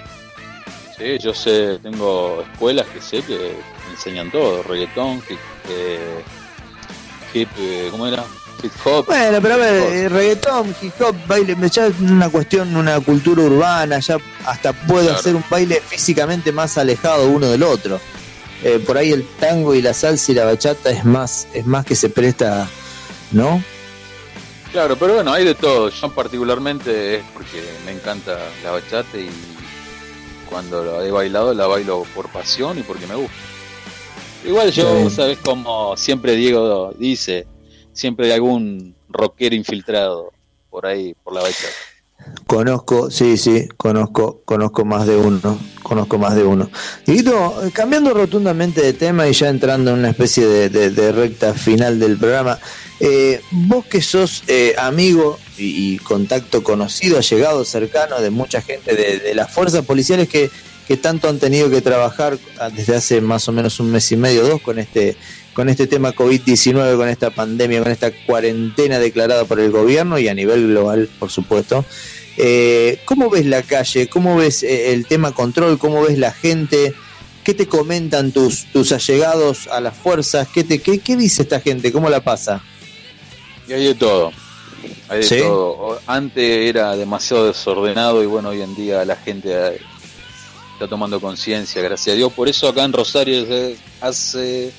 Sí, yo sé, tengo escuelas que sé que enseñan todo, reggaetón, hip, eh, hip eh, ¿cómo era? Hip hop. Bueno, pero a ver, eh, reggaetón, hip hop, baile, ya es una cuestión, una cultura urbana, ya hasta puede Claro. hacer un baile físicamente más alejado uno del otro. Eh, por ahí el tango y la salsa y la bachata es más, es más que se presta, ¿no? Claro, pero bueno, hay de todo. Yo particularmente es porque me encanta la bachata y cuando la he bailado la bailo por pasión y porque me gusta. Igual yo, sabes como siempre Diego dice, siempre hay algún rockero infiltrado por ahí, por la bachata. Conozco, sí, sí, conozco, conozco más de uno, conozco más de uno. Dieguito, cambiando rotundamente de tema y ya entrando en una especie de, de- de recta final del programa, eh, vos que sos eh, amigo y, y contacto conocido, allegado, cercano de mucha gente de, las fuerzas policiales que que tanto han tenido que trabajar desde hace más o menos un mes y medio, dos, con este, con este tema COVID-19, con esta pandemia, con esta cuarentena declarada por el gobierno y a nivel global, por supuesto. Eh, ¿Cómo ves la calle? ¿Cómo ves eh, el tema control? ¿Cómo ves la gente? ¿Qué te comentan tus, tus allegados a las fuerzas? ¿Qué, te, qué, ¿Qué dice esta gente? ¿Cómo la pasa? Y hay de todo. Hay de ¿Sí? todo. Antes era demasiado desordenado y bueno, hoy en día la gente eh, está tomando conciencia, gracias a Dios. Por eso acá en Rosario desde hace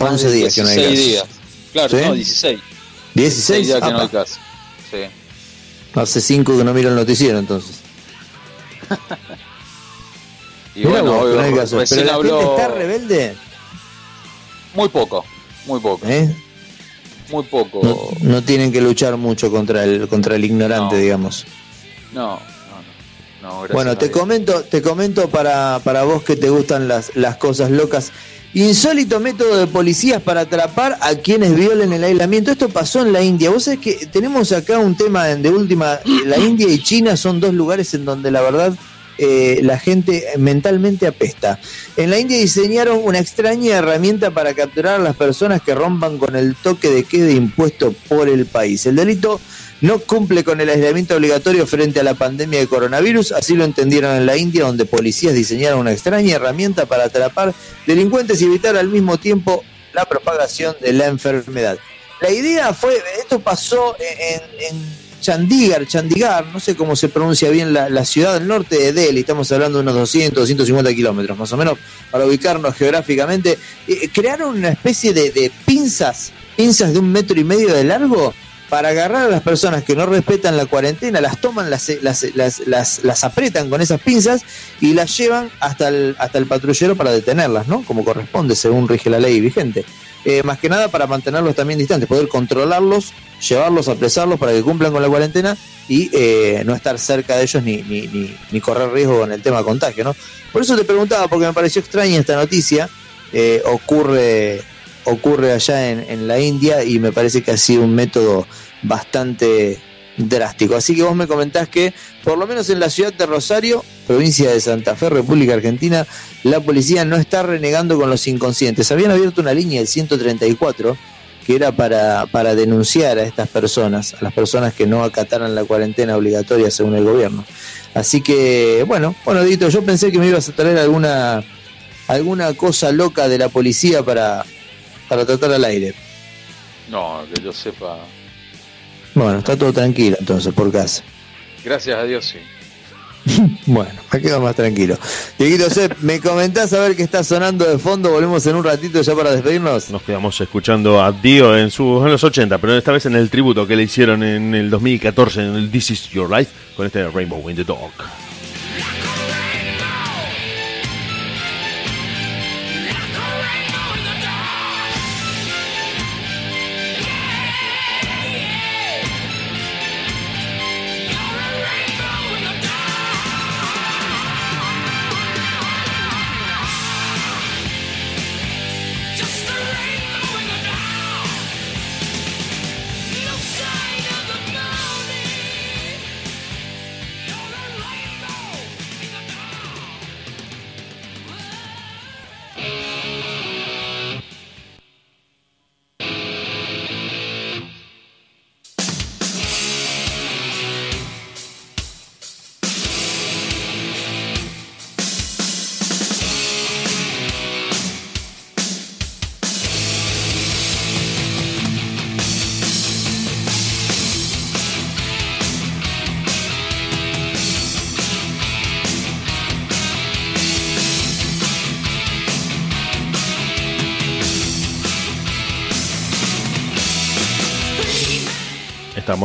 más 11 de días que no hay 16 casos. días. Claro, ¿Sí? no, 16. 16 días que no hay caso. Sí. Hace 5 que no miro el noticiero entonces. Y Mirá bueno, vos, que no hay recién Pero la habló gente está rebelde. muy poco, muy poco, ¿eh? Muy poco. No, no tienen que luchar mucho contra el, contra el ignorante, No. digamos. No, no, no. Bueno, te comento, te comento para, para vos que te gustan las, las cosas locas. Insólito método de policías para atrapar a quienes violen el aislamiento. Esto pasó en la India. Vos sabés que tenemos acá un tema en- de última. La India y China son dos lugares en donde la verdad eh, la gente mentalmente apesta. En la India diseñaron una extraña herramienta para capturar a las personas que rompan con el toque de queda impuesto por el país. El delito no cumple con el aislamiento obligatorio frente a la pandemia de coronavirus, así lo entendieron en la India, donde policías diseñaron una extraña herramienta para atrapar delincuentes y evitar al mismo tiempo la propagación de la enfermedad. La idea fue, esto pasó en, en Chandigarh, Chandigarh, no sé cómo se pronuncia bien la, la ciudad del norte de Delhi, estamos hablando de unos 200, 250 kilómetros más o menos, para ubicarnos geográficamente. Eh, crearon una especie de pinzas, pinzas de un metro y medio de largo, para agarrar a las personas que no respetan la cuarentena, las toman, las, las, las, las, aprietan con esas pinzas y las llevan hasta el, hasta el patrullero para detenerlas, ¿no? Como corresponde, según rige la ley vigente. Eh, más que nada para mantenerlos también distantes, poder controlarlos, llevarlos, apresarlos para que cumplan con la cuarentena y eh, no estar cerca de ellos ni, ni, ni, ni correr riesgo con el tema contagio, ¿no? Por eso te preguntaba, porque me pareció extraña esta noticia, eh, ocurre ocurre allá en, en la India y me parece que ha sido un método bastante drástico. Así que vos me comentás que, por lo menos en la ciudad de Rosario, provincia de Santa Fe, República Argentina, la policía no está renegando con los inconscientes. Habían abierto una línea, el 134, que era para, para denunciar a estas personas, a las personas que no acataran la cuarentena obligatoria según el gobierno. Así que, bueno, bueno, Dito, yo pensé que me ibas a traer alguna, alguna cosa loca de la policía para, para tratar al aire. No, que yo sepa. Bueno, está todo tranquilo entonces por casa. Gracias a Dios, sí. Bueno, me quedo más tranquilo. Dieguito Sepp, ¿me comentás a ver qué está sonando de fondo? Volvemos en un ratito ya para despedirnos. Nos quedamos escuchando a Dio en, su, en los 80, pero esta vez en el tributo que le hicieron en el 2014 en el This Is Your Life con este Rainbow in the Dog.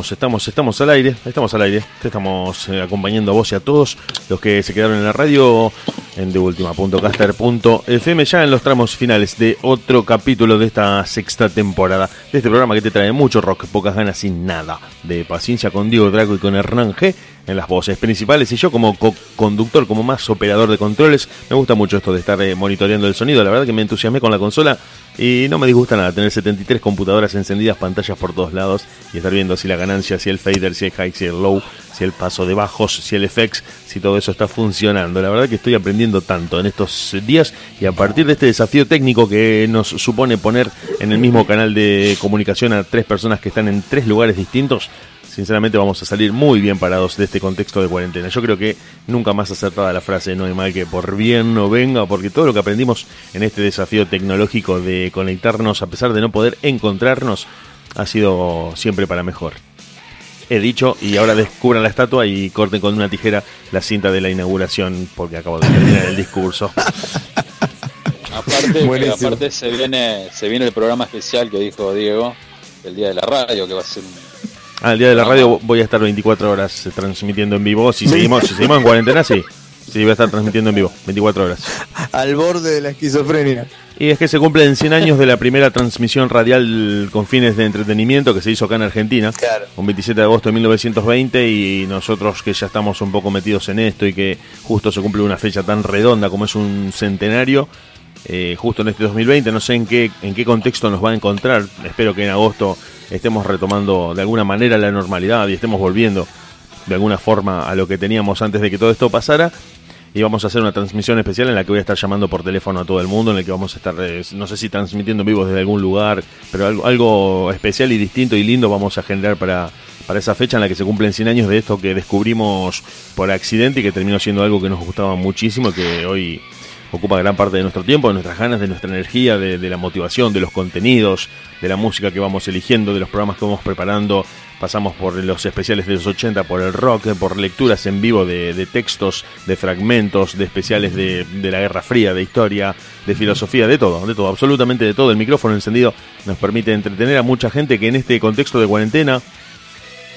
Estamos, estamos, estamos al aire, estamos al aire. Te estamos eh, acompañando a vos y a todos los que se quedaron en la radio en deultima.caster.fm ya en los tramos finales de otro capítulo de esta sexta temporada de este programa que te trae mucho rock, pocas ganas y nada de paciencia con Diego Draco y con Hernán G. en las voces principales y yo como co- conductor, como más operador de controles, me gusta mucho esto de estar eh, monitoreando el sonido, la verdad que me entusiasmé con la consola y no me disgusta nada tener 73 computadoras encendidas, pantallas por todos lados y estar viendo si la ganancia, si el fader, si el high, si el low, si el paso de bajos, si el FX, si todo eso está funcionando. La verdad que estoy aprendiendo tanto en estos días y a partir de este desafío técnico que nos supone poner en el mismo canal de comunicación a tres personas que están en tres lugares distintos, sinceramente vamos a salir muy bien parados de este contexto de cuarentena. Yo creo que nunca más acertada la frase, no hay mal que por bien no venga, porque todo lo que aprendimos en este desafío tecnológico de conectarnos a pesar de no poder encontrarnos ha sido siempre para mejor. He dicho y ahora descubran la estatua y corten con una tijera la cinta de la inauguración porque acabo de terminar el discurso. Aparte, aparte se viene se viene el programa especial que dijo Diego, el día de la radio, que va a ser un Al día de la radio voy a estar 24 horas eh, transmitiendo en vivo. Si seguimos, si seguimos en cuarentena, sí. Sí, voy a estar transmitiendo en vivo, 24 horas. Al borde de la esquizofrenia. Y es que se cumplen 100 años de la primera transmisión radial con fines de entretenimiento que se hizo acá en Argentina. Claro. Un 27 de agosto de 1920 y nosotros que ya estamos un poco metidos en esto y que justo se cumple una fecha tan redonda como es un centenario, eh, justo en este 2020, no sé en qué, en qué contexto nos va a encontrar. Espero que en agosto estemos retomando de alguna manera la normalidad y estemos volviendo de alguna forma a lo que teníamos antes de que todo esto pasara. Y vamos a hacer una transmisión especial en la que voy a estar llamando por teléfono a todo el mundo, en el que vamos a estar, eh, no sé si transmitiendo en vivo desde algún lugar, pero algo, algo especial y distinto y lindo vamos a generar para, para esa fecha en la que se cumplen 100 años de esto que descubrimos por accidente y que terminó siendo algo que nos gustaba muchísimo y que hoy ocupa gran parte de nuestro tiempo, de nuestras ganas, de nuestra energía, de, la motivación, de los contenidos, de la música que vamos eligiendo, de los programas que vamos preparando. Pasamos por los especiales de los 80, por el rock, por lecturas en vivo de, textos, de fragmentos, de especiales de la Guerra Fría, de historia, de filosofía, de todo, de todo, absolutamente de todo. El micrófono encendido nos permite entretener a mucha gente que en este contexto de cuarentena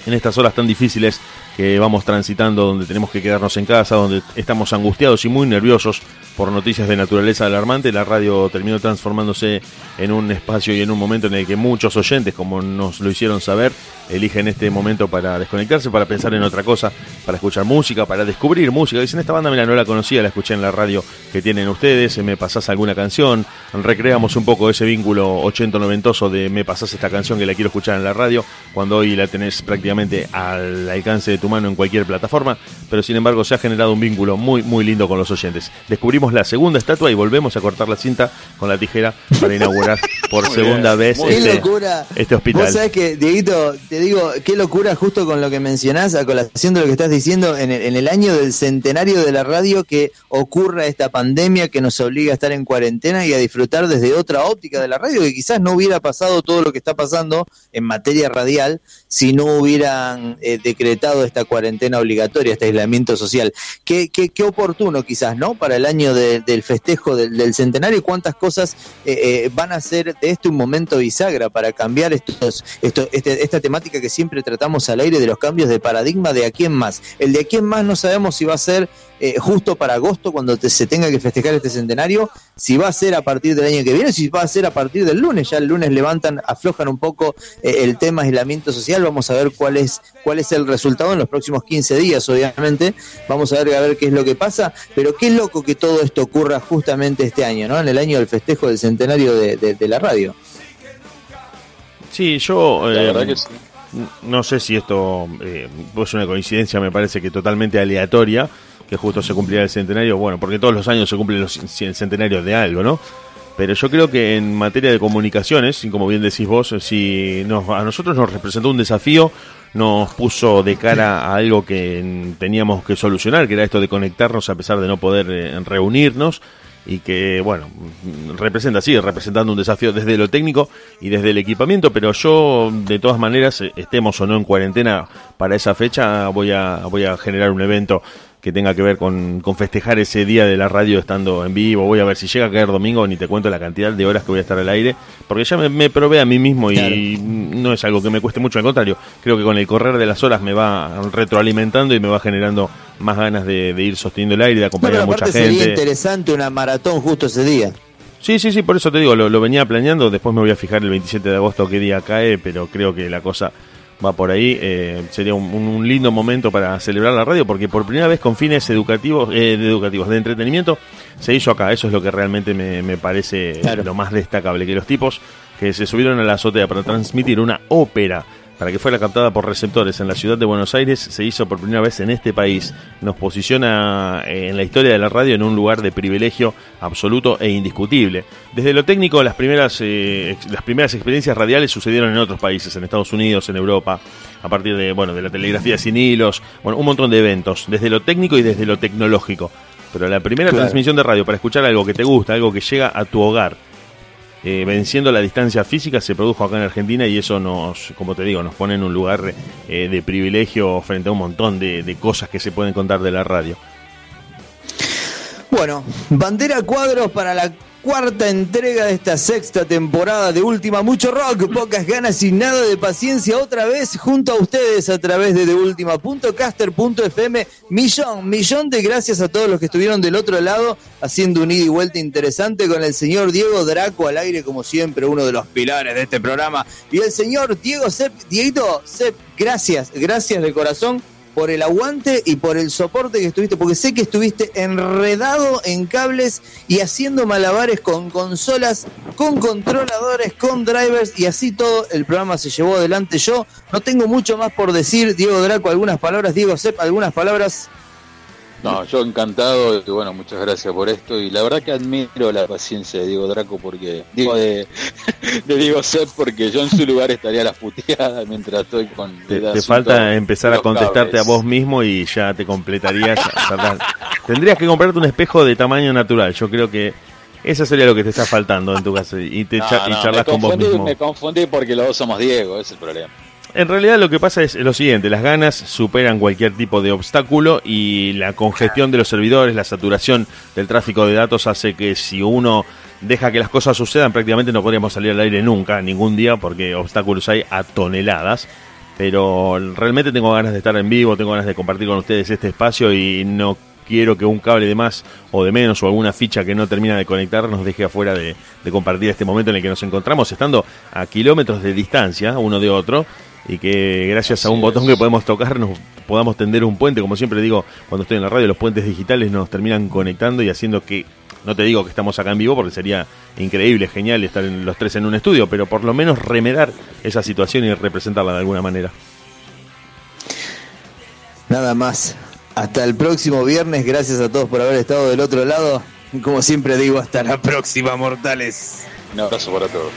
en estas horas tan difíciles que vamos transitando, donde tenemos que quedarnos en casa, donde estamos angustiados y muy nerviosos por noticias de naturaleza alarmante, la radio terminó transformándose en un espacio y en un momento en el que muchos oyentes, como nos lo hicieron saber, eligen este momento para desconectarse, para pensar en otra cosa, para escuchar música, para descubrir música. Dicen, esta banda mira, no la conocía, la escuché en la radio que tienen ustedes, me pasás alguna canción, recreamos un poco ese vínculo 80-noventoso de me pasás esta canción que la quiero escuchar en la radio, cuando hoy la tenés prácticamente al alcance de tu mano en cualquier plataforma, pero sin embargo se ha generado un vínculo muy, muy lindo con los oyentes. Descubrimos la segunda estatua y volvemos a cortar la cinta con la tijera para inaugurar por Muy segunda bien, vez muy este, locura. este Vos hospital. sabés que, Dieguito, te digo, qué locura justo con lo que mencionás, a colación de lo que estás diciendo, en el, en el año del centenario de la radio que ocurra esta pandemia que nos obliga a estar en cuarentena y a disfrutar desde otra óptica de la radio, que quizás no hubiera pasado todo lo que está pasando en materia radial si no hubieran eh, decretado esta cuarentena obligatoria, este aislamiento social. Qué, qué, qué oportuno quizás, ¿no? Para el año de- del festejo del, del centenario, cuántas cosas eh, eh, van a ser de este un momento bisagra para cambiar estos, esto, este- esta temática que siempre tratamos al aire de los cambios de paradigma de aquí en más. El de aquí en más no sabemos si va a ser eh, justo para agosto cuando se tenga que festejar este centenario, si va a ser a partir del año que viene, si va a ser a partir del lunes. Ya el lunes levantan, aflojan un poco eh, el tema aislamiento social. Vamos a ver cuál es, cuál es el resultado en los próximos 15 días, obviamente. Vamos a ver a ver qué es lo que pasa. Pero qué loco que todo esto ocurra justamente este año, ¿no? En el año del festejo del centenario de- de la radio. Sí, yo La eh, verdad que sí. no sé si esto eh, es una coincidencia, me parece que totalmente aleatoria, que justo se cumplirá el centenario, bueno, porque todos los años se cumple los, el centenario de algo, ¿no? Pero yo creo que en materia de comunicaciones, y como bien decís vos, si nos, a nosotros nos representó un desafío, nos puso de cara a algo que teníamos que solucionar, que era esto de conectarnos a pesar de no poder eh, reunirnos, y que, bueno, representa, sigue representando un desafío desde lo técnico y desde el equipamiento, pero yo, de todas maneras, estemos o no en cuarentena para esa fecha, voy a, voy a generar un evento que tenga que ver con, con festejar ese día de la radio estando en vivo. Voy a ver si llega a caer domingo, ni te cuento la cantidad de horas que voy a estar al aire, porque ya me, me probé a mí mismo y Claro. no es algo que me cueste mucho, al contrario, creo que con el correr de las horas me va retroalimentando y me va generando más ganas de, de ir sosteniendo el aire, de No, acompañar pero a mucha aparte sería gente. interesante una maratón justo ese día. Sí, sí, sí, por eso te digo, lo, lo venía planeando, después me voy a fijar el 27 de agosto qué día cae, pero creo que la cosa va por ahí. eh, sería un, lindo momento para celebrar la radio porque por primera vez con fines educativos, eh, de educativos, de entretenimiento, se hizo acá. Eso es lo que realmente me, me parece Claro. lo más destacable, que los tipos que se subieron a la azotea para transmitir una ópera para que fuera captada por receptores en la ciudad de Buenos Aires, se hizo por primera vez en este país. Nos posiciona eh, en la historia de la radio en un lugar de privilegio absoluto e indiscutible. Desde lo técnico, las primeras, eh, las primeras experiencias radiales sucedieron en otros países, en Estados Unidos, en Europa, a partir de, bueno, de la telegrafía sin hilos, bueno, un montón de eventos, desde lo técnico y desde lo tecnológico. Pero la primera Claro. transmisión de radio para escuchar algo que te gusta, algo que llega a tu hogar, eh, venciendo la distancia física se produjo acá en Argentina y eso nos, como te digo, nos pone en un lugar eh, de privilegio frente a un montón de, de cosas que se pueden contar de la radio. Bueno, bandera cuadros para la cuarta entrega de esta sexta temporada de Última. Mucho rock, pocas ganas y nada de paciencia. Otra vez junto a ustedes a través de TheUltima.caster.fm. Millón, millón de gracias a todos los que estuvieron del otro lado haciendo un ida y vuelta interesante con el señor Diego Draco al aire, como siempre, uno de los pilares de este programa. Y el señor Diego Sepp, Dieguito Sepp, gracias, gracias de corazón por el aguante y por el soporte que estuviste, porque sé que estuviste enredado en cables y haciendo malabares con consolas, con controladores, con drivers y así todo el programa se llevó adelante. Yo no tengo mucho más por decir, Diego Draco, algunas palabras, Diego Sepp, algunas palabras. No, yo encantado, y bueno, muchas gracias por esto y la verdad que admiro la paciencia de Diego Draco porque, digo, de, de Diego Sepp porque yo en su lugar estaría a las puteadas mientras estoy con... Te, te falta empezar a contestarte cables. a vos mismo y ya te completarías. Tendrías que comprarte un espejo de tamaño natural. Yo creo que eso sería lo que te está faltando en tu casa y, te No, cha- y no, charlas con vos mismo. Me confundí porque los dos somos Diego, ese es el problema. En realidad lo que pasa es lo siguiente, las ganas superan cualquier tipo de obstáculo y la congestión de los servidores, la saturación del tráfico de datos hace que si uno deja que las cosas sucedan prácticamente no podríamos salir al aire nunca, ningún día, porque obstáculos hay a toneladas. Pero realmente tengo ganas de estar en vivo, tengo ganas de compartir con ustedes este espacio y no quiero que un cable de más o de menos o alguna ficha que no termina de conectar nos deje afuera de, compartir este momento en el que nos encontramos estando a kilómetros de distancia uno de otro y que gracias a un botón es. que podemos tocar nos podamos tender un puente, como siempre digo cuando estoy en la radio, los puentes digitales nos terminan conectando y haciendo que, no te digo que estamos acá en vivo porque sería increíble, genial estar en los tres en un estudio, pero por lo menos remedar esa situación y representarla de alguna manera. Nada más. Hasta el próximo viernes. Gracias a todos por haber estado del otro lado. Como siempre digo, hasta la próxima, mortales. Un abrazo para todos.